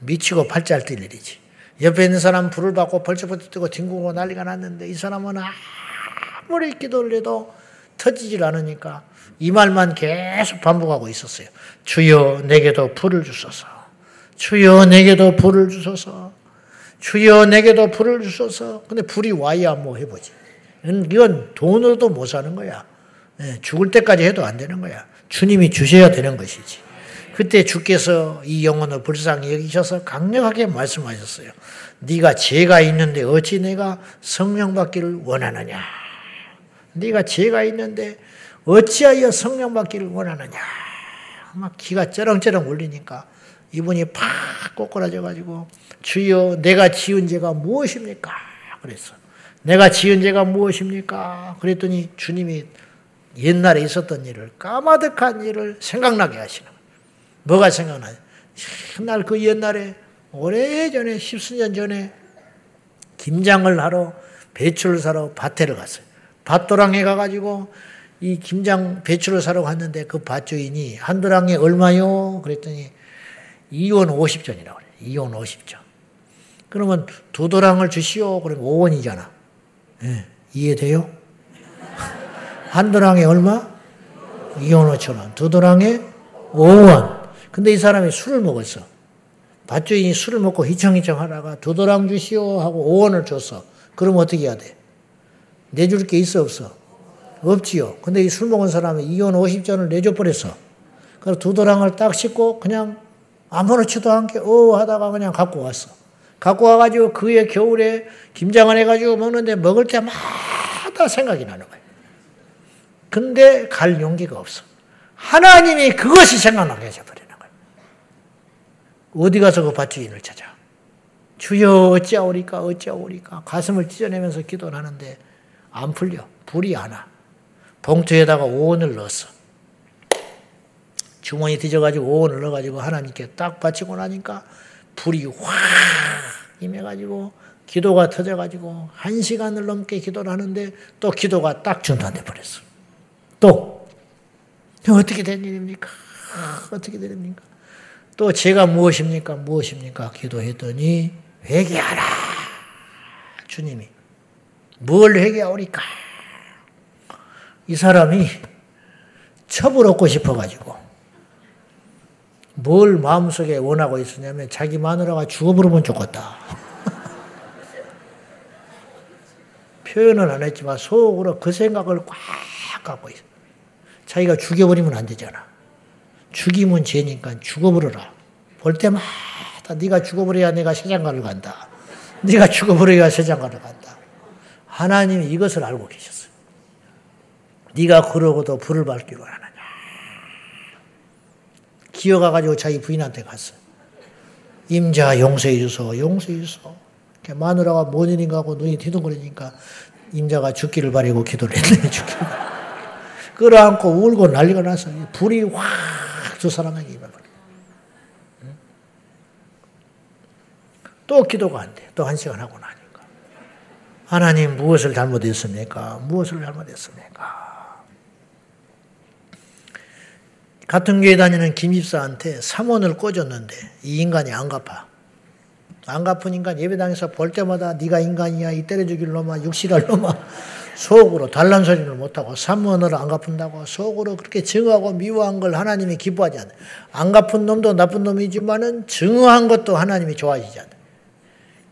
미치고 팔자를 뛸 일이지. 옆에 있는 사람 불을 받고 벌쩍벌쩍 뛰고 뒹구고 난리가 났는데 이 사람은 아무리 기도를 해도 터지질 않으니까 이 말만 계속 반복하고 있었어요. 주여 내게도 불을 주소서. 주여 내게도 불을 주소서. 주여 내게도 불을 주소서. 근데 불이 와야 뭐 해보지. 이건 돈으로도 못 사는 거야. 예, 죽을 때까지 해도 안 되는 거야. 주님이 주셔야 되는 것이지. 그때 주께서 이 영혼을 불쌍히 여기셔서 강력하게 말씀하셨어요. 네가 죄가 있는데 어찌 내가 성령 받기를 원하느냐? 네가 죄가 있는데 어찌하여 성령 받기를 원하느냐? 막 기가 쩌렁쩌렁 울리니까 이분이 팍 꼬꾸라져 가지고 주여 내가 지은 죄가 무엇입니까? 그랬어. 내가 지은 죄가 무엇입니까? 그랬더니 주님이 옛날에 있었던 일을 까마득한 일을 생각나게 하시는 거예요. 뭐가 생각나요? 옛날 그 옛날에 오래전에 십수년 전에 김장을 하러 배추를 사러 밭에를 갔어요. 밭도랑에 가가지고 이 김장 배추를 사러 갔는데 그 밭주인이 한 도랑에 얼마요? 그랬더니 2원 50전이라고 그래요. 2원 50전. 그러면 두 도랑을 주시오. 그러면 5원이잖아. 네. 이해돼요? *laughs* 한 도랑에 얼마? 2원 5천 원. 두 도랑에 5원. 근데 이 사람이 술을 먹었어. 밭주인이 술을 먹고 희청희청 하다가 두 도랑 주시오 하고 5원을 줬어. 그럼 어떻게 해야 돼? 내줄 게 있어 없어? 없지요. 근데 이 술 먹은 사람이 2원 50전을 내줘 버렸어. 그래서 두 도랑을 딱 씻고 그냥 아무렇지도 않게 어 하다가 그냥 갖고 왔어. 갖고 와가지고 그해 겨울에 김장을 해가지고 먹는데 먹을 때마다 생각이 나는 거예요. 근데 갈 용기가 없어. 하나님이 그것이 생각나게 해줘버리는 거예요. 어디 가서 그 밭주인을 찾아. 주여 어찌하오리까 어찌하오리까 가슴을 찢어내면서 기도를 하는데 안 풀려. 불이 안 와. 봉투에다가 오원을 넣었어. 주머니 뒤져가지고 오원을 넣어가지고 하나님께 딱 바치고 나니까 불이 확 임해가지고 기도가 터져가지고 한 시간을 넘게 기도를 하는데 또 기도가 딱 중단돼 버렸어. 또 어떻게 된 일입니까? 어떻게 됩니까? 또 제가 무엇입니까? 무엇입니까? 기도했더니 회개하라. 주님이 뭘 회개하오리까? 이 사람이 첩을 얻고 싶어가지고 뭘 마음속에 원하고 있었냐면 자기 마누라가 죽어버리면 좋겠다. *laughs* 표현은 안 했지만 속으로 그 생각을 꽉 갖고 있어. 자기가 죽여버리면 안 되잖아. 죽이면 죄니까 죽어버려라. 볼 때마다 네가 죽어버려야 내가 세장가를 간다. 네가 죽어버려야 세장가를 간다. 하나님이 이것을 알고 계셨어요. 네가 그러고도 불을 밝기로 하느냐. 기어가가지고 자기 부인한테 갔어. 임자 용서해 주소, 용서해 주소. 마누라가 뭔 일인가 하고 눈이 뒤둥거리니까 임자가 죽기를 바라고 기도를 했네, 죽기를. 끌어안고 울고 난리가 났어. 불이 확 두 사람에게 임해버려. 또 기도가 안 돼. 또 한 시간 하고 나니까. 하나님 무엇을 잘못했습니까? 무엇을 잘못했습니까? 같은 교회 다니는 김 집사한테 3원을 꽂았는데 이 인간이 안 갚아. 안 갚은 인간 예배당에서 볼 때마다 네가 인간이야 이 때려 죽일 놈아 육실할 놈아 속으로 단란 소리를 못하고 3원을 안 갚는다고 속으로 그렇게 증오하고 미워한 걸 하나님이 기뻐하지 않아요. 안 갚은 놈도 나쁜 놈이지만은 증오한 것도 하나님이 좋아하시지 않아요.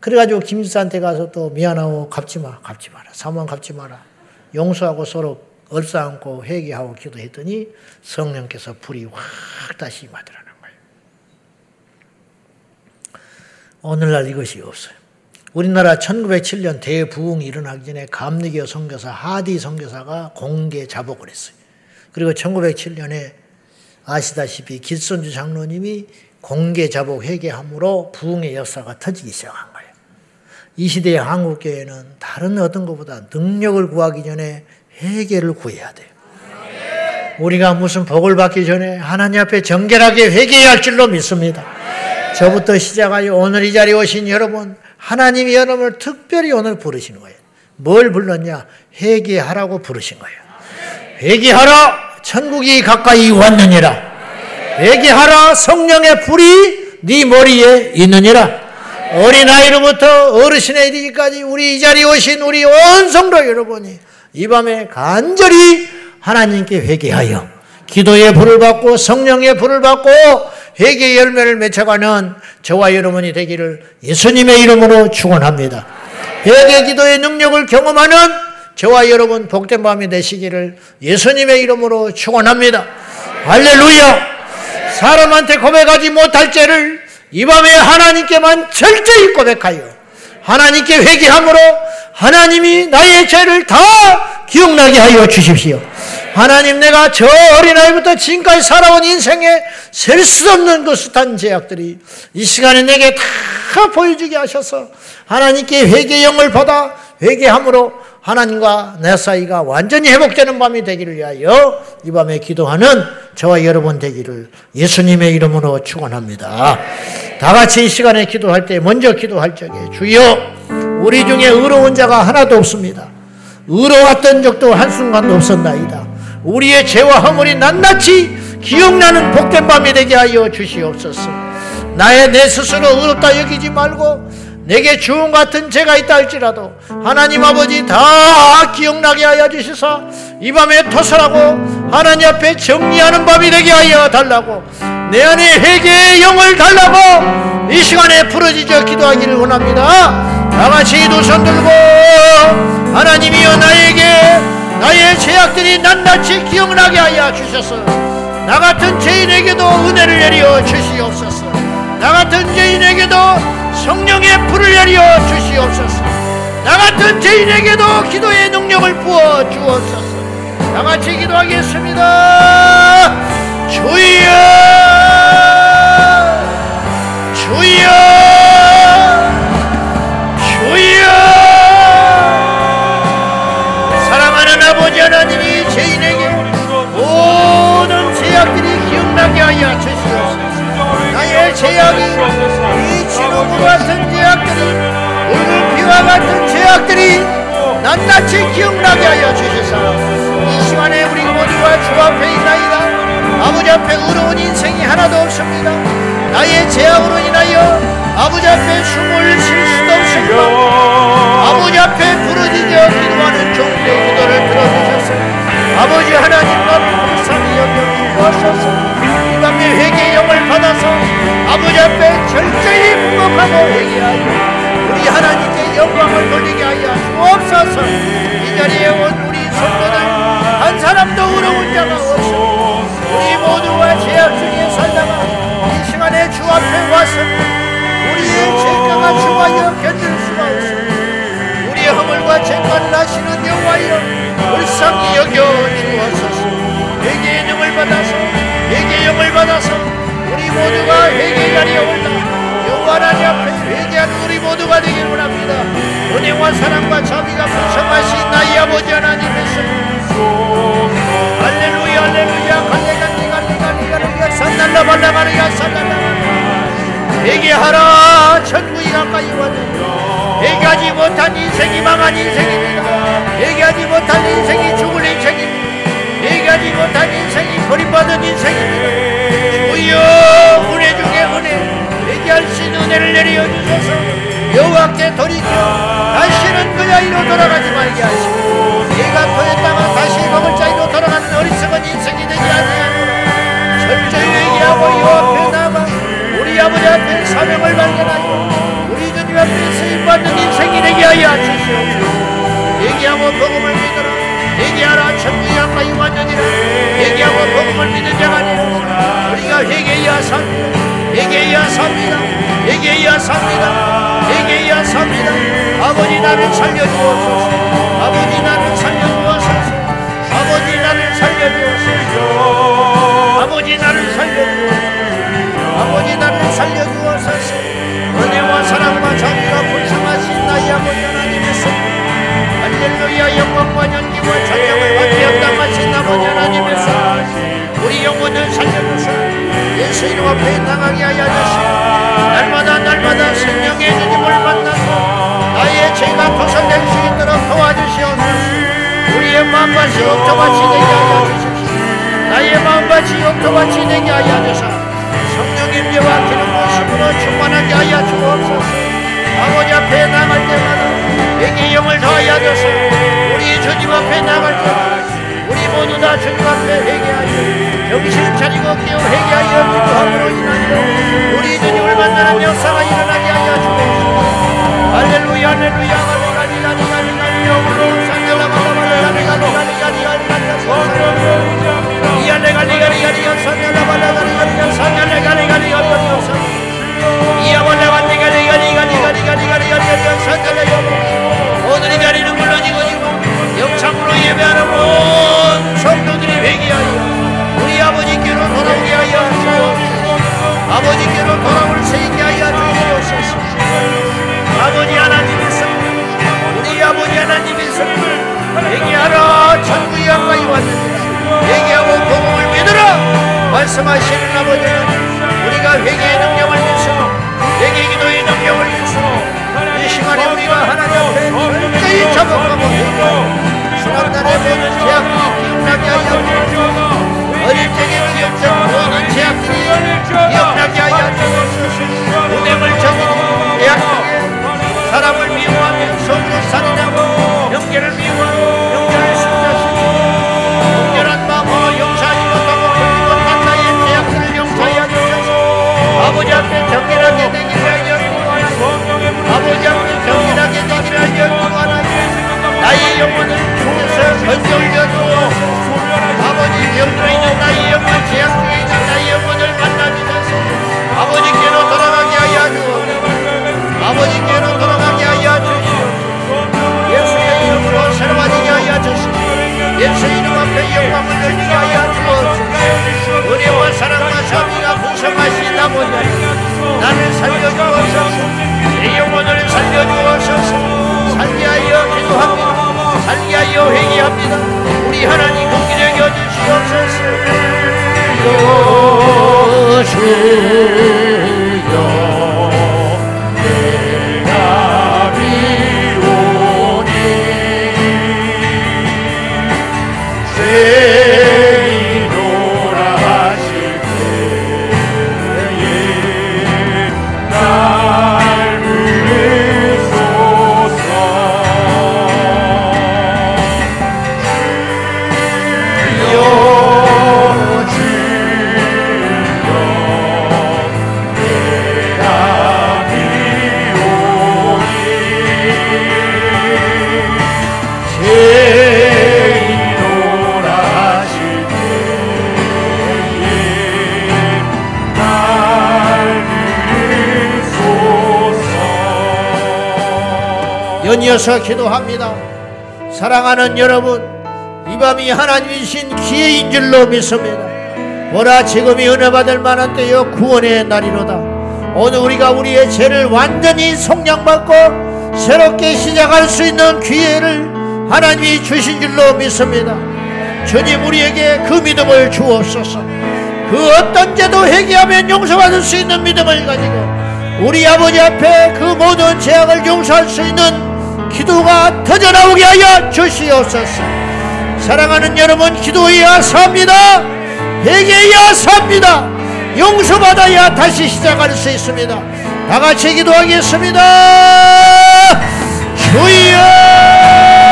그래가지고 김지사한테 가서 또 미안하고 갚지 마, 갚지 마라. 3원 갚지 마라. 용서하고 서로 얼싸안고 회개하고 기도했더니 성령께서 불이 확 다시 임하더라는 거예요. 오늘날 이것이 없어요. 우리나라 1907년 대부흥이 일어나기 전에 감리교 선교사 하디 선교사가 공개 자복을 했어요. 그리고 1907년에 아시다시피 길선주 장로님이 공개 자복 회개함으로 부흥의 역사가 터지기 시작한 거예요. 이 시대의 한국교회는 다른 어떤 것보다 능력을 구하기 전에 회개를 구해야 돼요. 우리가 무슨 복을 받기 전에 하나님 앞에 정결하게 회개해야 할 줄로 믿습니다. 저부터 시작하여 오늘 이 자리에 오신 여러분, 하나님이 여러분을 특별히 오늘 부르시는 거예요. 뭘 불렀냐? 회개하라고 부르신 거예요. 회개하라! 천국이 가까이 왔느니라. 회개하라! 성령의 불이 네 머리에 있느니라. 어린아이로부터 어르신에 이르기까지 우리 이 자리에 오신 우리 온 성도 여러분이 이 밤에 간절히 하나님께 회개하여 기도의 불을 받고 성령의 불을 받고 회개의 열매를 맺혀가는 저와 여러분이 되기를 예수님의 이름으로 축원합니다. 회개 기도의 능력을 경험하는 저와 여러분 복된 밤이 되시기를 예수님의 이름으로 축원합니다. 할렐루야! 사람한테 고백하지 못할 죄를 이 밤에 하나님께만 철저히 고백하여 하나님께 회개함으로 하나님이 나의 죄를 다 기억나게 하여 주십시오. 하나님 내가 저 어린아이부터 지금까지 살아온 인생에 셀 수 없는 그 숱한 제약들이 이 시간에 내게 다 보여주게 하셔서 하나님께 회개 영을 받아 회개함으로 하나님과 내 사이가 완전히 회복되는 밤이 되기를 위하여 이 밤에 기도하는 저와 여러분 되기를 예수님의 이름으로 축원합니다. 다 같이 이 시간에 기도할 때 먼저 기도할 적에 주여 우리 중에 의로운 자가 하나도 없습니다. 의로웠던 적도 한순간도 없었나이다. 우리의 죄와 허물이 낱낱이 기억나는 복된 밤이 되게 하여 주시옵소서. 나의 내 스스로 의롭다 여기지 말고 내게 주음 같은 죄가 있다 할지라도 하나님 아버지 다 기억나게 하여 주시사 이 밤에 토설하고 하나님 앞에 정리하는 밤이 되게 하여 달라고 내 안에 회개의 영을 달라고 이 시간에 부러지져 기도하기를 원합니다. 다 같이 두손 들고 하나님이여 나에게 나의 죄악들이 낱낱이 기억나게 하여 주셔서. 나 같은 죄인에게도 은혜를 내려 주시옵소서 나 같은 죄인에게도 성령의 불을 내려 주시옵소서. 나 같은 죄인에게도 기도의 능력을 부어 주옵소서. 다 같이 기도하겠습니다. 주여, 주여. 나의 죄악이 진호부 같은 죄악들이 오늘 비와 같은 죄악들이 낱낱이 기억나게 하여 주시사 이 시간에 우리 모두가 주 앞에 있나이다. 아버지 앞에 의로운 인생이 하나도 없습니다. 나의 죄악으로 인하여 아버지 앞에 숨을 쉴 수도 없습니다. 아버지 앞에 부르짖어 기도하는 종들의 기도를 들어주셔서 아버지 하나님과 불쌍히 여겨 주옵소서 이 밤에 회개의 영을 받아서 아버지 앞에 철저히 부목하고 회개하여 우리 하나님께 영광을 돌리게 하여 주옵소서. 이 자리에 온 우리 성도들 한 사람도 어려운 자가 없어. 우리 모두가 죄악 중에 살다가 이 시간에 주 앞에 와서 우리의 죄가가 주하여 견딜 수가 없어. 우리의 허물과 죄가를 하시는 여호와여 불쌍히 여겨 주옵소서. 회개의 능을 받아서 회개 영을 받아서 우리 모두가 회개 자리에 올라 하나님 앞에 회개하는 우리 모두가 되기를 원합니다. 은혜와 사랑과 자비가 풍성하신 나의 아버지 하나님께서 할렐루야 할렐루야. 갈레갈리 갈레갈리 갈레가 산날라 발라가리야 산날라 회개하라 천국이 가까이 왔네 회개하지 못한 인생이 망한 인생입니다 회개하지 못한 인생이 죽을 인생입니다 회개하지 못한 인생이 버림받은 인생입니다. 주여 은혜 중에 은혜 회개할 수 있는 은혜를 내려 주셔서. 여호와께 돌이켜 다시는 그 자리로 돌아가지 말게 하시고 내가 토했다가 다시 먹을 자리로 돌아가는 어리석은 인생이 되지 아니하노라 철저히 회개하고 여호와 앞에 나가 우리 아버지 앞에 사명을 발견하여 우리 주님 앞에 쓰임받는 인생이 되게 하여 주시옵소서. 회개하고 복음을 믿으라 회개하라 천국이 가까이 왔느니라. 회개하고 복음을 믿는 자가 되옵소서 우리가 회개해야 삽니다. 회개해야 삽니다. 회개해야 삽니다. 회개해야 삽니다. 아버지 나를 살려주옵소서. 아버지 나를 살려주옵소서. 아버지 나를 살려주옵소서. 아버지 나를 살려주옵소서. 아버지 나를 살려주옵소서. 은혜와 사랑과 자비가 불쌍하신 나의 위하여 영광과 연기와 찬양을 받기에 땅하신 아버지 하나님께서 우리 영혼을 살려주사 예수 이름 앞에 당하게 하여 주시고 날마다 날마다 성령의 주님을 만나서 나의 죄가 벗어낼 수 있도록 도와주시옵소서. 우리의 마음밭이 옥토밭이 되게 하여 주십시오. 나의 마음밭이 옥토밭이 되게 하여 주사 성령의 묘와 기름 모심으로 충만하게 하여 주옵소서. 아버지 앞에 나갈 때마다 내게 영을 더하여 주소 우리 주님 앞에 나갈 때마다 우리 모두 다 주님 앞에 회개하여 정신 차리고 깨어 회개하여 기도함으로 인하여 우리 주님을 만나는 역사가 일어나게 하여 주옵소서 할렐루야 할렐루야 할렐루야 할렐루야 오늘이 자 리는 물론이고 영창으로 예배하는 온 성도들이 회개하여 우리 아버지께로 돌아오게 하여 주옵소서. 아버지께로 돌아올 수 있게 하여 주옵소서. 아버지 하나님의 성 우리 아버지 하나님의 성을 회개하라. 천국이 가까이 왔느니라 회개하고 복음을 믿으라. 말씀하시는 아버지는 우리가 회개의 능력을 믿으시고 회개 기도의 능력을 믿으시고 이 시간에 우리가 하나님 앞에 철저히 자복하고 회개합니다. 우리 하나님 공기를 여주시옵소서 연이어서 기도합니다. 사랑하는 여러분 이 밤이 하나님이신 기회인 줄로 믿습니다. 보라 지금이 은혜 받을 만한 때여 구원의 날이로다. 오늘 우리가 우리의 죄를 완전히 속량받고 새롭게 시작할 수 있는 기회를 하나님이 주신 줄로 믿습니다. 주님 우리에게 그 믿음을 주옵소서. 그 어떤 죄도 회개하면 용서받을 수 있는 믿음을 가지고 우리 아버지 앞에 그 모든 죄악을 용서할 수 있는 기도가 터져나오게 하여 주시옵소서. 사랑하는 여러분 기도해야 삽니다. 회개해야 삽니다. 용서받아야 다시 시작할 수 있습니다. 다 같이 기도하겠습니다. 주여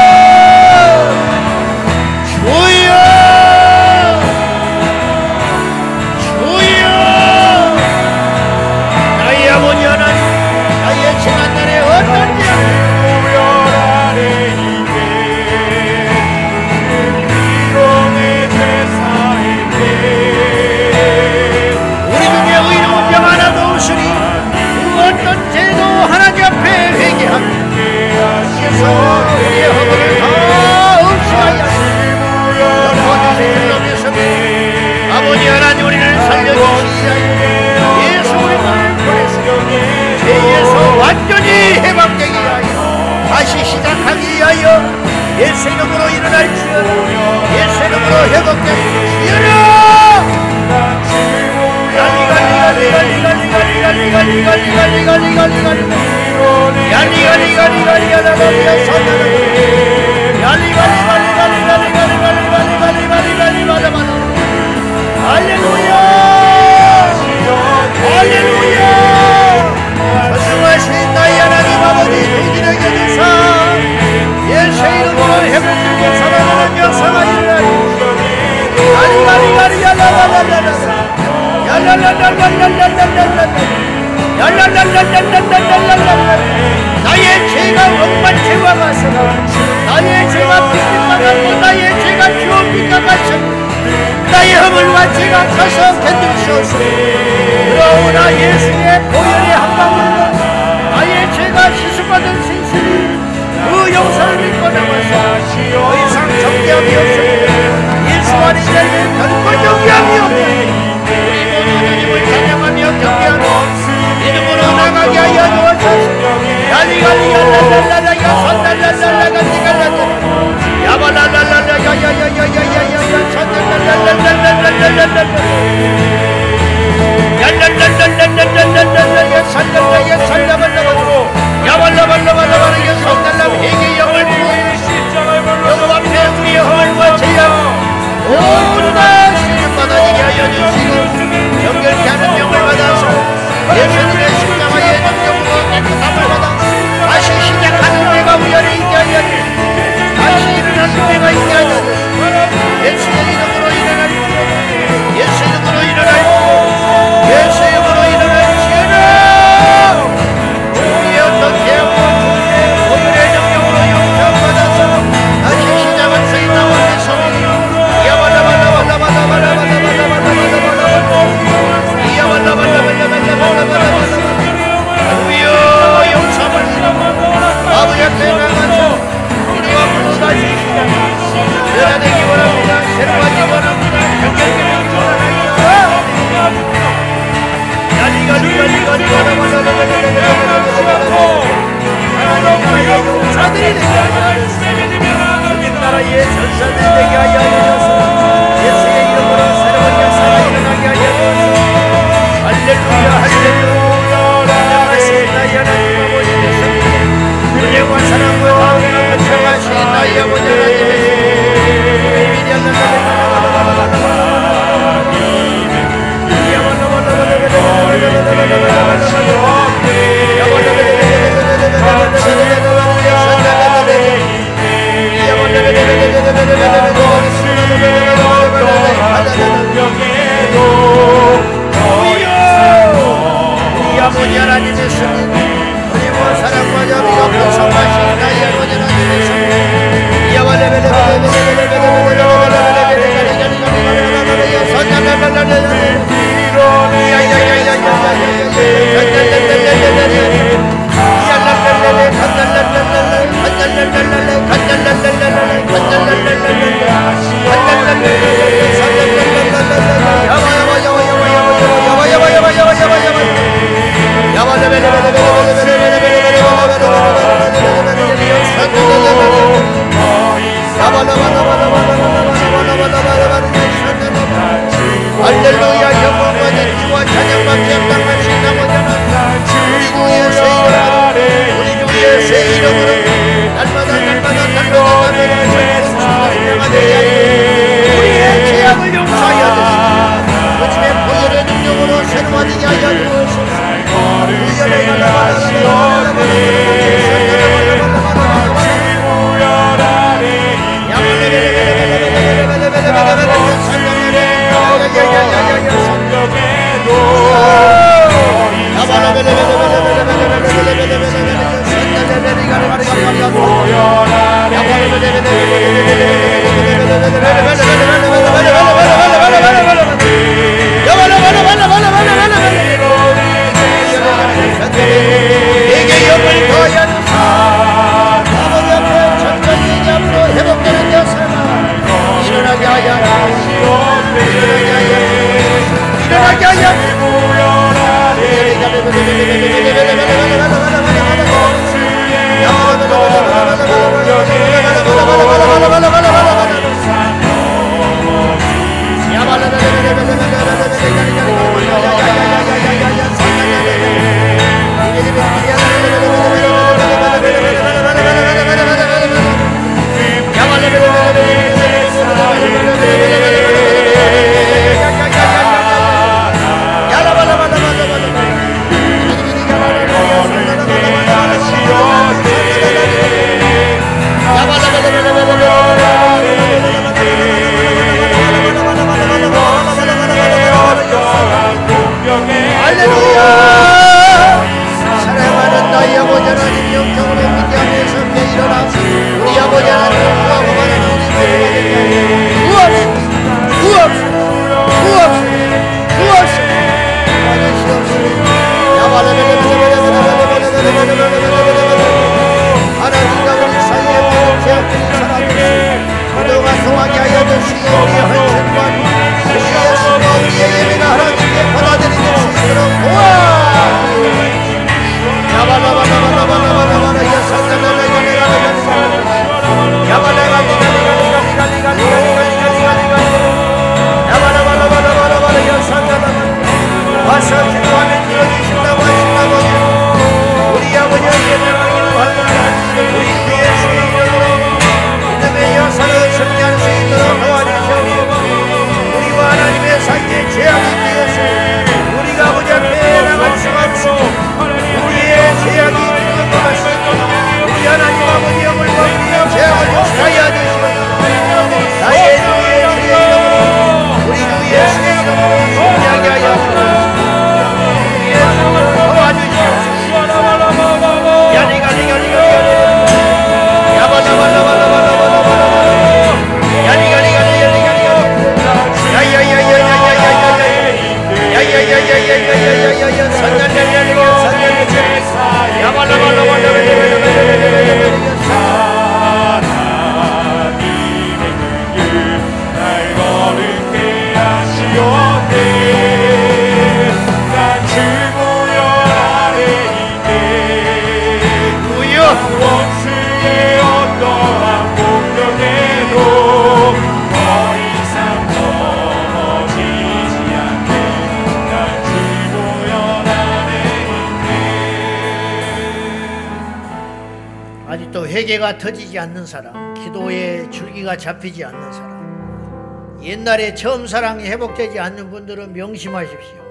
회개가 터지지 않는 사람, 기도에 줄기가 잡히지 않는 사람, 옛날에 처음 사랑이 회복되지 않는 분들은 명심하십시오.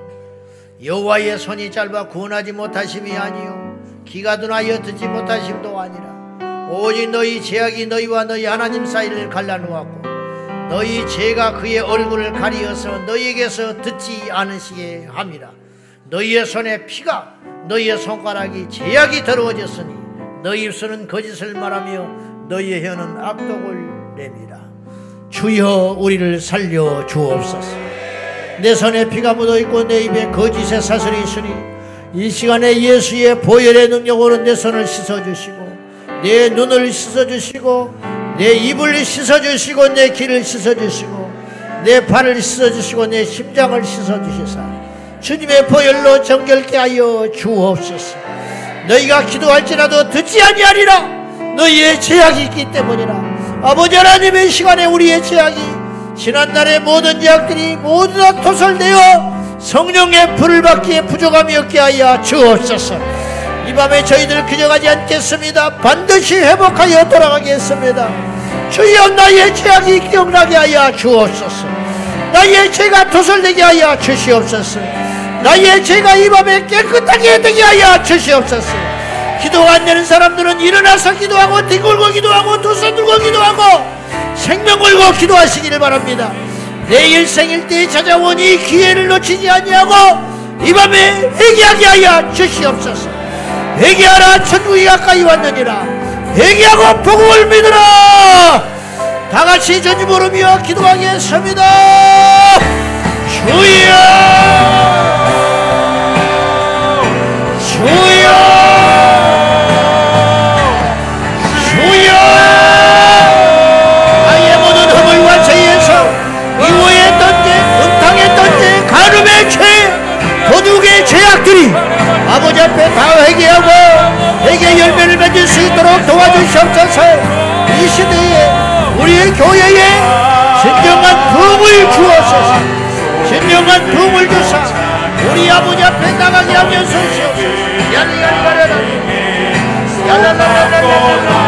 여호와의 손이 짧아 구원하지 못하심이 아니요 기가 둔하여 듣지 못하심도 아니라 오직 너희 죄악이 너희와 너희 하나님 사이를 갈라놓았고 너희 죄가 그의 얼굴을 가리어서 너희에게서 듣지 않으시게 함이라 너희의 손에 피가 너희의 손가락이 죄악이 더러워졌으니 너희 입술은 거짓을 말하며 너희의 혀는 악독을 내미라 주여 우리를 살려 주옵소서 내 손에 피가 묻어 있고 내 입에 거짓의 사슬이 있으니 이 시간에 예수의 보혈의 능력으로 내 손을 씻어 주시고 내 눈을 씻어 주시고 내 입을 씻어 주시고 내 귀를 씻어 주시고 내 발을 씻어 주시고 내 심장을 씻어 주시사 주님의 보혈로 정결케 하여 주옵소서. 너희가 기도할지라도 듣지 아니하리라. 너희의 죄악이 있기 때문이라. 아버지 하나님의 시간에 우리의 죄악이 지난날의 모든 죄악들이 모두 다 토설되어 성령의 불을 받기에 부족함이 없게 하여 주옵소서. 이 밤에 저희들 그저가지 않겠습니다. 반드시 회복하여 돌아가겠습니다. 주여 나의 죄악이 기억나게 하여 주옵소서. 나의 죄가 토설되게 하여 주시옵소서 나의 죄가 이 밤에 깨끗하게 되게 하여 주시옵소서. 기도가 안 되는 사람들은 일어나서 기도하고 뒹굴고 기도하고 두 손 들고 기도하고 생명 걸고 기도하시기를 바랍니다. 내 일생일 때 찾아온 이 기회를 놓치지 아니하고 이 밤에 회개하게 하여 주시옵소서. 회개하라 천국이 가까이 왔느니라. 회개하고 복음을 믿으라. 다 같이 전주 부르며 기도하겠습니다. 주여 주여 주여 나의 모든 허물과 죄에서 미워의 던제 음탕의 던제 가늠의 죄 도둑의 죄악들이 아버지 앞에 다 회개하고 회개 열매를 맺을 수 있도록 도와주시옵소서 이 시대에 우리의 교회에 진정한 부흥을 주옵소서 진정한 부흥을 주사 우리 아버지 앞에 나가게 하며 서 Yalla, yalla, yalla, yalla,